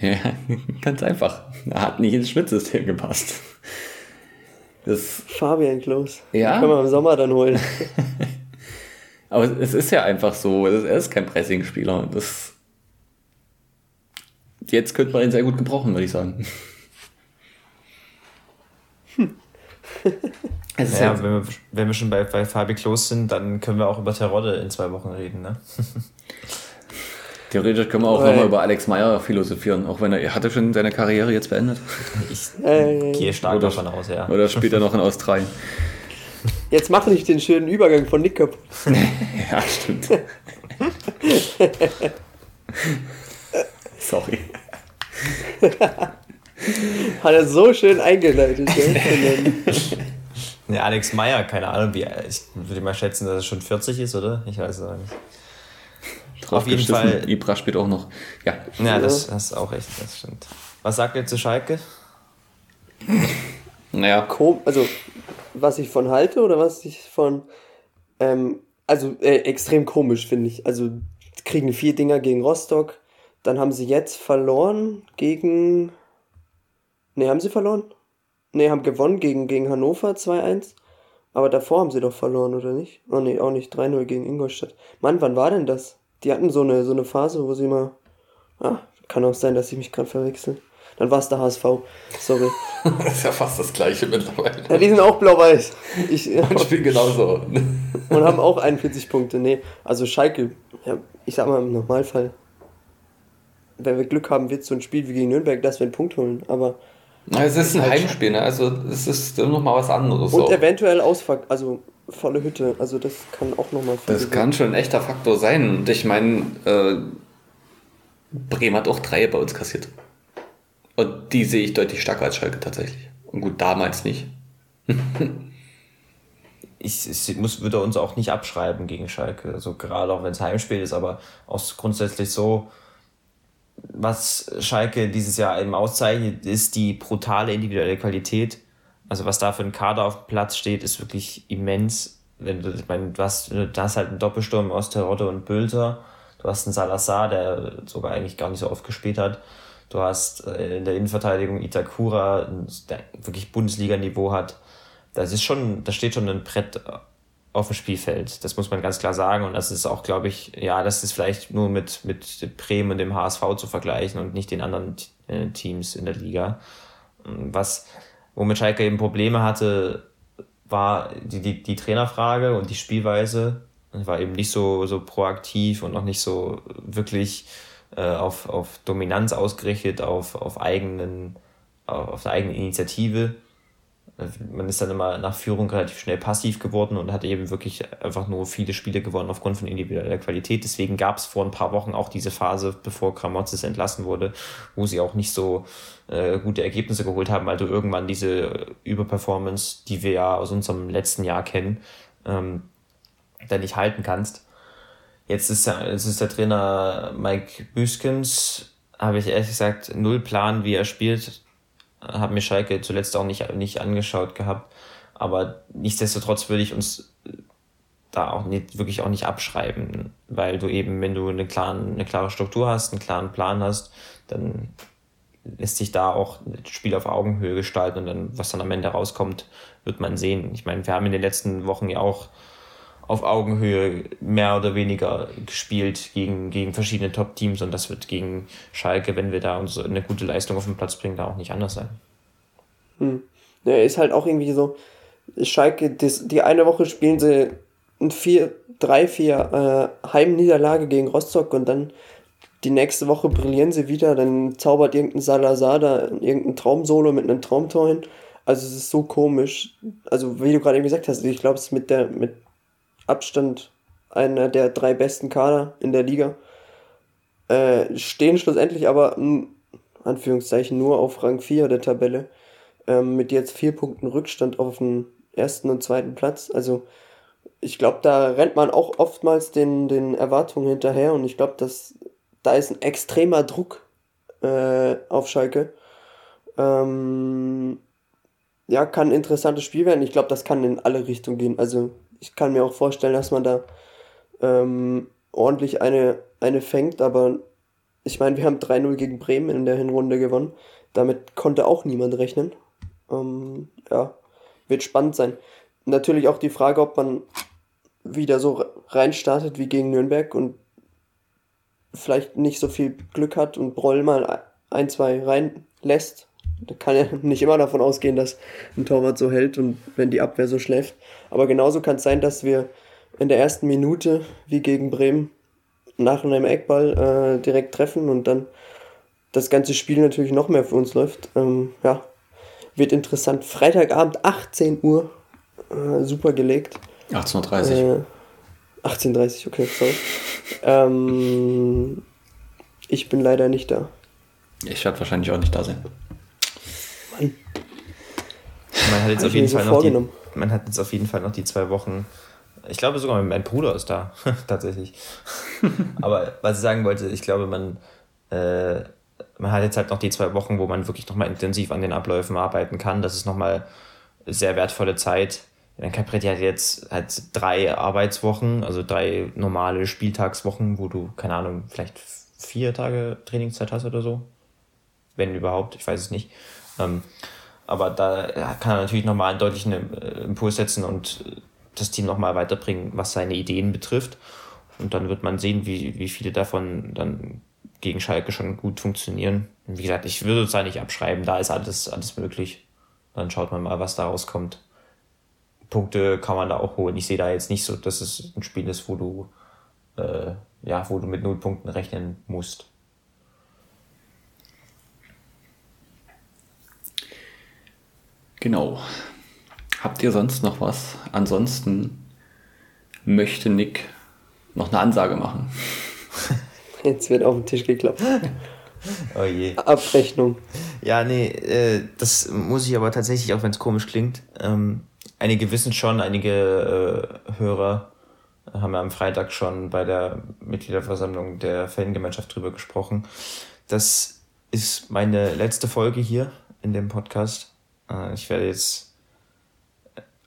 B: Ja, ganz einfach. Er hat nicht ins Schmidt-System gepasst.
C: Das Fabian Klos.
B: Ja.
C: Den können wir im Sommer dann holen.
B: Aber es ist ja einfach so. Er ist kein Pressing-Spieler. Das Jetzt könnte man ihn sehr gut gebrauchen, würde ich sagen.
D: Hm. ja, halt wenn, wir, wenn wir schon bei, bei Fabi Klos sind, dann können wir auch über Terodde in zwei Wochen reden, ne?
B: Theoretisch können wir auch nochmal über Alex Meyer philosophieren, auch wenn er, er hatte schon seine Karriere jetzt beendet.
D: Ich äh, gehe stark oder, davon aus, ja.
B: Oder spielt er noch in Australien?
C: Jetzt mache ich den schönen Übergang von Nick kaputt.
B: ja, stimmt. Sorry.
C: Hat er so schön eingeleitet.
D: ne, Alex Meyer, keine Ahnung, wie, ich würde mal schätzen, dass er schon 40 ist, oder? Ich weiß es auch nicht.
B: Auf jeden Fall. Ibra spielt auch noch. Ja,
D: ja das, das ist auch echt, das stimmt. Was sagt ihr zu Schalke?
C: Naja. Also, was ich von halte oder was ich von. Ähm, also, äh, extrem komisch, finde ich. Also, kriegen vier Dinger gegen Rostock. Dann haben sie jetzt verloren gegen. Ne, haben sie verloren? Ne, haben gewonnen gegen, gegen Hannover 2-1. Aber davor haben sie doch verloren, oder nicht? Oh ne, auch nicht. 3-0 gegen Ingolstadt. Mann, wann war denn das? Die hatten so eine, so eine Phase, wo sie mal. Ah, kann auch sein, dass sie mich gerade verwechseln. Dann war es der HSV. Sorry.
B: das ist ja fast das gleiche mittlerweile.
C: Ja, die sind auch blau-weiß.
B: Ich spiele genauso.
C: und haben auch 41 Punkte. Nee, also Schalke, ja, ich sag mal im Normalfall. wenn wir Glück haben, wird so ein Spiel wie gegen Nürnberg, dass wir einen Punkt holen. Aber
B: es ist ein halt Heimspiel, ne? also es ist nochmal was anderes.
C: Und auch. eventuell Ausfall, also volle Hütte, also das kann auch nochmal
B: Das kann schon ein echter Faktor sein. Und ich meine, äh, Bremen hat auch drei bei uns kassiert. Und die sehe ich deutlich stärker als Schalke tatsächlich. Und gut, damals nicht.
D: ich, ich muss, würde uns auch nicht abschreiben gegen Schalke. Also gerade auch wenn es Heimspiel ist, aber auch grundsätzlich so, was Schalke dieses Jahr eben auszeichnet, ist die brutale individuelle Qualität. Also was da für ein Kader auf dem Platz steht, ist wirklich immens. Wenn du, ich meine, du hast, du hast halt einen Doppelsturm aus Terodde und Bülter. Du hast einen Salazar, der sogar eigentlich gar nicht so oft gespielt hat. Du hast äh, in der Innenverteidigung Itakura, der wirklich Bundesliga-Niveau hat. Das ist schon, da steht schon ein Brett auf dem Spielfeld. Das muss man ganz klar sagen. Und das ist auch, glaube ich, ja, das ist vielleicht nur mit, mit Bremen und dem HSV zu vergleichen und nicht den anderen äh, Teams in der Liga. Was, womit Schalke eben Probleme hatte, war die, die, die Trainerfrage und die Spielweise. War eben nicht so, so proaktiv und noch nicht so wirklich äh, auf, auf Dominanz ausgerichtet, auf, auf, eigenen, auf der eigenen Initiative. Man ist dann immer nach Führung relativ schnell passiv geworden und hat eben wirklich einfach nur viele Spiele gewonnen aufgrund von individueller Qualität. Deswegen gab es vor ein paar Wochen auch diese Phase, bevor Kramotzes entlassen wurde, wo sie auch nicht so äh, gute Ergebnisse geholt haben, weil du irgendwann diese Überperformance, die wir ja aus unserem letzten Jahr kennen, ähm, dann nicht halten kannst. Jetzt ist jetzt ist der Trainer Mike Büskens, habe ich ehrlich gesagt null Plan, wie er spielt. Habe mir Schalke zuletzt auch nicht, nicht angeschaut gehabt. Aber nichtsdestotrotz würde ich uns da auch nicht, wirklich auch nicht abschreiben, weil du eben, wenn du eine, klaren, eine klare Struktur hast, einen klaren Plan hast, dann lässt sich da auch ein Spiel auf Augenhöhe gestalten und dann, was dann am Ende rauskommt, wird man sehen. Ich meine, wir haben in den letzten Wochen ja auch auf Augenhöhe mehr oder weniger gespielt gegen, gegen verschiedene Top-Teams und das wird gegen Schalke, wenn wir da uns eine gute Leistung auf den Platz bringen, da auch nicht anders sein.
C: Hm. Ja, ist halt auch irgendwie so, Schalke, das, die eine Woche spielen sie ein 3-4 äh, Heimniederlage gegen Rostock und dann die nächste Woche brillieren sie wieder, dann zaubert irgendein Salazar da irgendein Traumsolo mit einem Traumtor hin. Also es ist so komisch. Also wie du gerade eben gesagt hast, ich glaube, es mit der mit Abstand einer der drei besten Kader in der Liga. Äh, stehen schlussendlich aber, Anführungszeichen, nur auf Rang 4 der Tabelle. Ähm, mit jetzt vier Punkten Rückstand auf den ersten und zweiten Platz. Also, ich glaube, da rennt man auch oftmals den, den Erwartungen hinterher und ich glaube, dass da ist ein extremer Druck äh, auf Schalke. Ähm, ja, kann ein interessantes Spiel werden. Ich glaube, das kann in alle Richtungen gehen. Also ich kann mir auch vorstellen, dass man da ähm, ordentlich eine, eine fängt, aber ich meine, wir haben 3-0 gegen Bremen in der Hinrunde gewonnen. Damit konnte auch niemand rechnen. Ähm, ja, wird spannend sein. Natürlich auch die Frage, ob man wieder so reinstartet wie gegen Nürnberg und vielleicht nicht so viel Glück hat und Broll mal ein, zwei reinlässt da kann ja nicht immer davon ausgehen, dass ein Torwart so hält und wenn die Abwehr so schläft. Aber genauso kann es sein, dass wir in der ersten Minute, wie gegen Bremen, nach einem Eckball äh, direkt treffen und dann das ganze Spiel natürlich noch mehr für uns läuft. Ähm, ja, wird interessant. Freitagabend 18 Uhr, äh, super gelegt.
B: 18.30 Uhr.
C: Äh, 18.30 Uhr, okay, sorry. Ähm, ich bin leider nicht da.
B: Ich werde wahrscheinlich auch nicht da sein.
D: Mann. Man hat jetzt auf jeden Fall so noch die, man hat jetzt auf jeden Fall noch die zwei Wochen. Ich glaube sogar mein Bruder ist da, tatsächlich. Aber was ich sagen wollte, ich glaube, man, äh, man hat jetzt halt noch die zwei Wochen, wo man wirklich nochmal intensiv an den Abläufen arbeiten kann. Das ist nochmal sehr wertvolle Zeit. Dann Capret hat jetzt halt drei Arbeitswochen, also drei normale Spieltagswochen, wo du, keine Ahnung, vielleicht vier Tage Trainingszeit hast oder so. Wenn überhaupt, ich weiß es nicht. Ähm, aber da kann er natürlich nochmal einen deutlichen äh, Impuls setzen und das Team nochmal weiterbringen, was seine Ideen betrifft. Und dann wird man sehen, wie, wie viele davon dann gegen Schalke schon gut funktionieren. Wie gesagt, ich würde es da nicht abschreiben, da ist alles, alles möglich. Dann schaut man mal, was daraus kommt. Punkte kann man da auch holen. Ich sehe da jetzt nicht so, dass es ein Spiel ist, wo du, äh, ja, wo du mit null Punkten rechnen musst.
B: Genau. Habt ihr sonst noch was? Ansonsten möchte Nick noch eine Ansage machen.
C: Jetzt wird auf den Tisch geklappt.
D: Oh je.
C: Abrechnung.
D: Ja, nee, äh, das muss ich aber tatsächlich, auch wenn es komisch klingt. Ähm, einige wissen schon, einige äh, Hörer haben ja am Freitag schon bei der Mitgliederversammlung der Fangemeinschaft drüber gesprochen. Das ist meine letzte Folge hier in dem Podcast. Äh, ich werde jetzt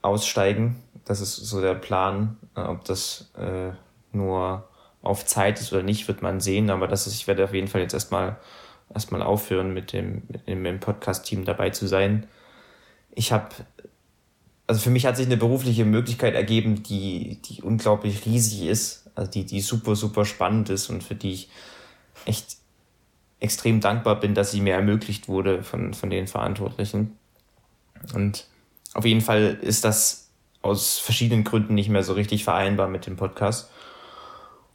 D: aussteigen. Das ist so der Plan. Äh, ob das äh, nur auf Zeit ist oder nicht, wird man sehen. Aber das ist, ich werde auf jeden Fall jetzt erstmal erstmal aufhören, mit dem, mit dem Podcast-Team dabei zu sein. Ich habe, also für mich hat sich eine berufliche Möglichkeit ergeben, die, die unglaublich riesig ist, also die, die super, super spannend ist und für die ich echt extrem dankbar bin, dass sie mir ermöglicht wurde von, von den Verantwortlichen. Und auf jeden Fall ist das aus verschiedenen Gründen nicht mehr so richtig vereinbar mit dem Podcast.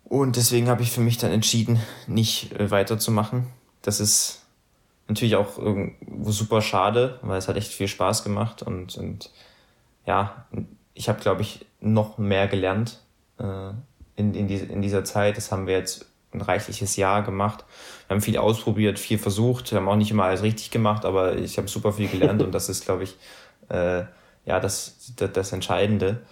D: Und deswegen habe ich für mich dann entschieden, nicht äh, weiterzumachen. Das ist natürlich auch irgendwo super schade, weil es hat echt viel Spaß gemacht und, und ja, ich habe, glaube ich, noch mehr gelernt äh, in, in, die, in dieser Zeit. Das haben wir jetzt ein reichliches Jahr gemacht. Wir haben viel ausprobiert, viel versucht. Wir haben auch nicht immer alles richtig gemacht, aber ich habe super viel gelernt und das ist, glaube ich, äh, ja, das, das, das Entscheidende.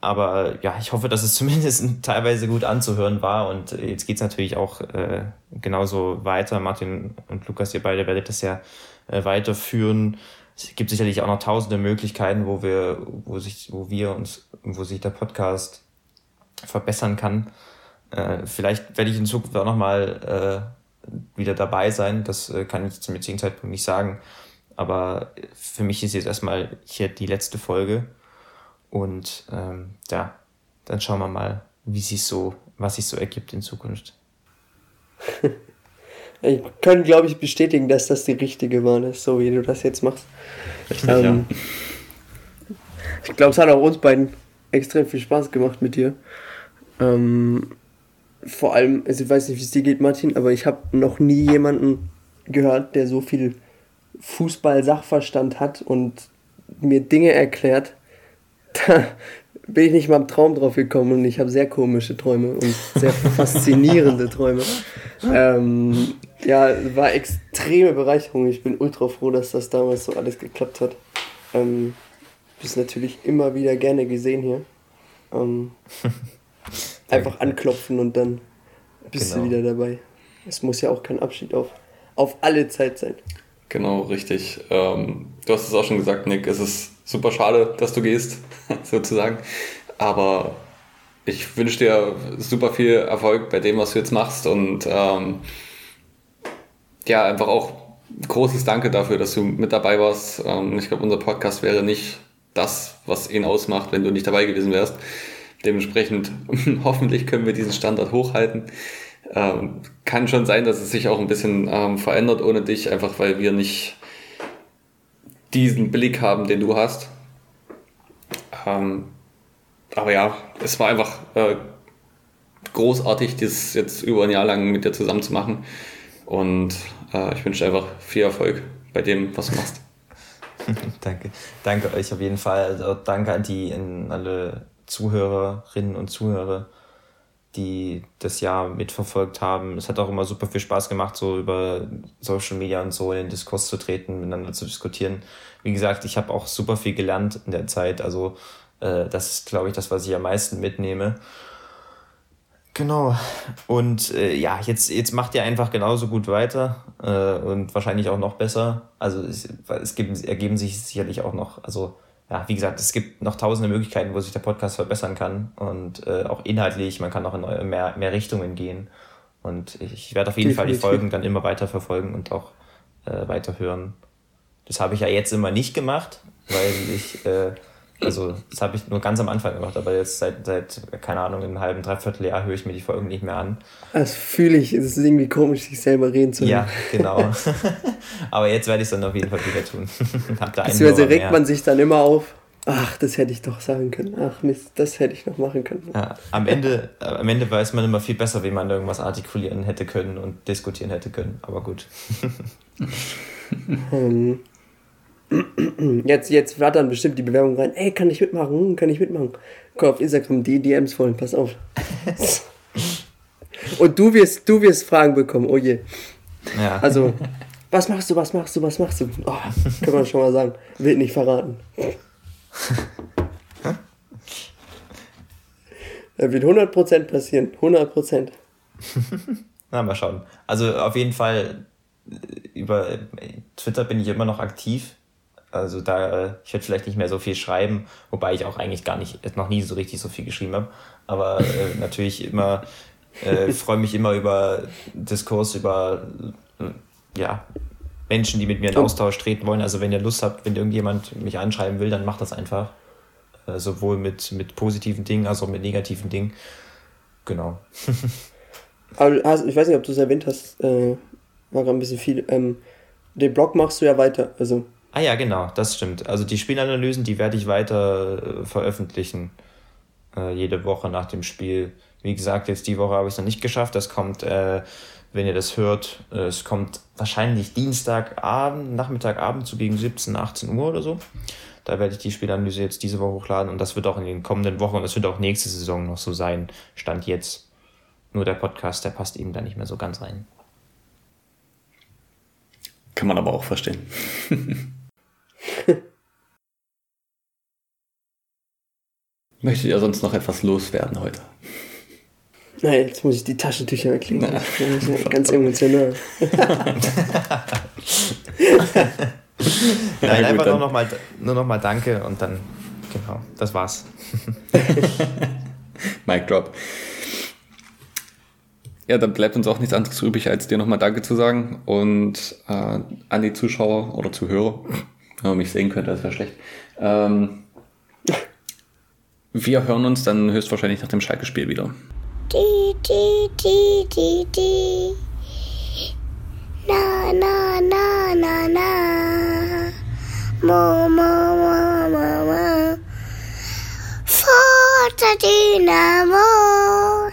D: Aber ja, ich hoffe, dass es zumindest teilweise gut anzuhören war. Und jetzt geht's natürlich auch äh, genauso weiter. Martin und Lukas, ihr beide werdet das ja äh, weiterführen. Es gibt sicherlich auch noch tausende Möglichkeiten, wo wir, wo sich, wo wir uns, wo sich der Podcast verbessern kann. Äh, vielleicht werde ich in Zukunft auch nochmal äh, wieder dabei sein. Das äh, kann ich zum jetzigen Zeitpunkt nicht sagen. Aber für mich ist jetzt erstmal hier die letzte Folge. Und ähm, ja, dann schauen wir mal, wie sich so, was sich so ergibt in Zukunft.
C: ich kann, glaube ich, bestätigen, dass das die richtige Wahl ist, so wie du das jetzt machst. Richtig, ähm, ja. Ich glaube, es hat auch uns beiden extrem viel Spaß gemacht mit dir. Ähm, vor allem, also ich weiß nicht, wie es dir geht, Martin, aber ich habe noch nie jemanden gehört, der so viel Fußball-Sachverstand hat und mir Dinge erklärt, da bin ich nicht mal im Traum drauf gekommen und ich habe sehr komische Träume und sehr faszinierende Träume. Ähm, ja, war extreme Bereicherung. Ich bin ultra froh, dass das damals so alles geklappt hat. Ähm, bist natürlich immer wieder gerne gesehen hier. Ähm, einfach anklopfen und dann bist genau. du wieder dabei. Es muss ja auch kein Abschied auf, auf alle Zeit sein.
B: Genau, richtig. Ähm, du hast es auch schon gesagt, Nick. Es ist super schade, dass du gehst, sozusagen. Aber ich wünsche dir super viel Erfolg bei dem, was du jetzt machst. Und ähm, ja, einfach auch großes Danke dafür, dass du mit dabei warst. Ähm, ich glaube, unser Podcast wäre nicht das, was ihn ausmacht, wenn du nicht dabei gewesen wärst. Dementsprechend hoffentlich können wir diesen Standard hochhalten. Ähm, kann schon sein, dass es sich auch ein bisschen ähm, verändert ohne dich, einfach weil wir nicht diesen Blick haben, den du hast. Ähm, aber ja, es war einfach äh, großartig, das jetzt über ein Jahr lang mit dir zusammen zu machen. Und äh, ich wünsche einfach viel Erfolg bei dem, was du machst.
D: danke. Danke euch auf jeden Fall. Also danke an die an alle Zuhörerinnen und Zuhörer die das Jahr mitverfolgt haben. Es hat auch immer super viel Spaß gemacht, so über Social Media und so in den Diskurs zu treten, miteinander zu diskutieren. Wie gesagt, ich habe auch super viel gelernt in der Zeit. Also äh, das ist, glaube ich, das, was ich am meisten mitnehme. Genau. Und äh, ja, jetzt, jetzt macht ihr einfach genauso gut weiter äh, und wahrscheinlich auch noch besser. Also es, es gibt, ergeben sich sicherlich auch noch, also ja, wie gesagt, es gibt noch tausende Möglichkeiten, wo sich der Podcast verbessern kann und äh, auch inhaltlich, man kann auch in mehr, mehr Richtungen gehen. Und ich werde auf jeden Definitiv. Fall die Folgen dann immer weiter verfolgen und auch äh, weiter hören. Das habe ich ja jetzt immer nicht gemacht, weil ich äh, also, das habe ich nur ganz am Anfang gemacht, aber jetzt seit, seit keine Ahnung, einem halben, dreiviertel Jahr höre ich mir die Folgen nicht mehr an.
C: Das fühle ich. Es ist irgendwie komisch, sich selber reden zu hören.
D: Ja, genau. aber jetzt werde ich es dann auf jeden Fall wieder tun.
C: Beziehungsweise regt mehr. man sich dann immer auf. Ach, das hätte ich doch sagen können. Ach Mist, das hätte ich noch machen können.
D: Ja, am, Ende, äh, am Ende weiß man immer viel besser, wie man irgendwas artikulieren hätte können und diskutieren hätte können. Aber gut.
C: ähm, Jetzt, jetzt flattern bestimmt die Bewerbung rein. Ey, kann ich mitmachen? Hm, Kann ich mitmachen? Guck auf Instagram, die DMs vollen, pass auf. Und du wirst, du wirst Fragen bekommen, oh je.
D: Ja.
C: Also, was machst du, was machst du, was machst du? Oh, kann man schon mal sagen. Will nicht verraten. Das wird 100% passieren. 100%.
D: Na, mal schauen. Also auf jeden Fall äh, über äh, Twitter bin ich immer noch aktiv. Also da, ich werde vielleicht nicht mehr so viel schreiben, wobei ich auch eigentlich gar nicht, noch nie so richtig so viel geschrieben habe. Aber äh, natürlich immer, äh, freue mich immer über Diskurs, über äh, ja, Menschen, die mit mir in Austausch treten wollen. Also wenn ihr Lust habt, wenn irgendjemand mich anschreiben will, dann macht das einfach. Äh, sowohl mit, mit positiven Dingen als auch mit negativen Dingen. Genau.
C: Aber hast, ich weiß nicht, ob du es erwähnt hast, äh, war gerade ein bisschen viel. Ähm, den Blog machst du ja weiter. Also,
D: Ah ja, genau, das stimmt. Also die Spielanalysen, die werde ich weiter äh, veröffentlichen. Äh, jede Woche nach dem Spiel. Wie gesagt, jetzt die Woche habe ich es noch nicht geschafft. Das kommt, äh, wenn ihr das hört, äh, es kommt wahrscheinlich Dienstagabend, Nachmittagabend, so gegen 17, 18 Uhr oder so. Da werde ich die Spielanalyse jetzt diese Woche hochladen und das wird auch in den kommenden Wochen und das wird auch nächste Saison noch so sein. Stand jetzt. Nur der Podcast, der passt eben da nicht mehr so ganz rein.
B: Kann man aber auch verstehen. Möchtet ihr sonst noch etwas loswerden heute?
C: nein, jetzt muss ich die Taschentücher erklären. Das ist ja ganz emotional.
D: Nein,
B: gut,
D: einfach
B: dann-
D: nur nochmal nur noch mal Danke und dann, genau, das war's.
B: Mic drop. Ja, dann bleibt uns auch nichts anderes übrig, als dir nochmal Danke zu sagen. Und äh, an die Zuschauer oder Zuhörer, wenn man mich sehen könnte, das wäre schlecht. Ähm, wir hören uns dann höchstwahrscheinlich nach dem Schalke-Spiel wieder.
E: Di, di, di, di, di. Na, na, na, na, na. Mo, mo, mo, mo, mo. Forza Dynamo.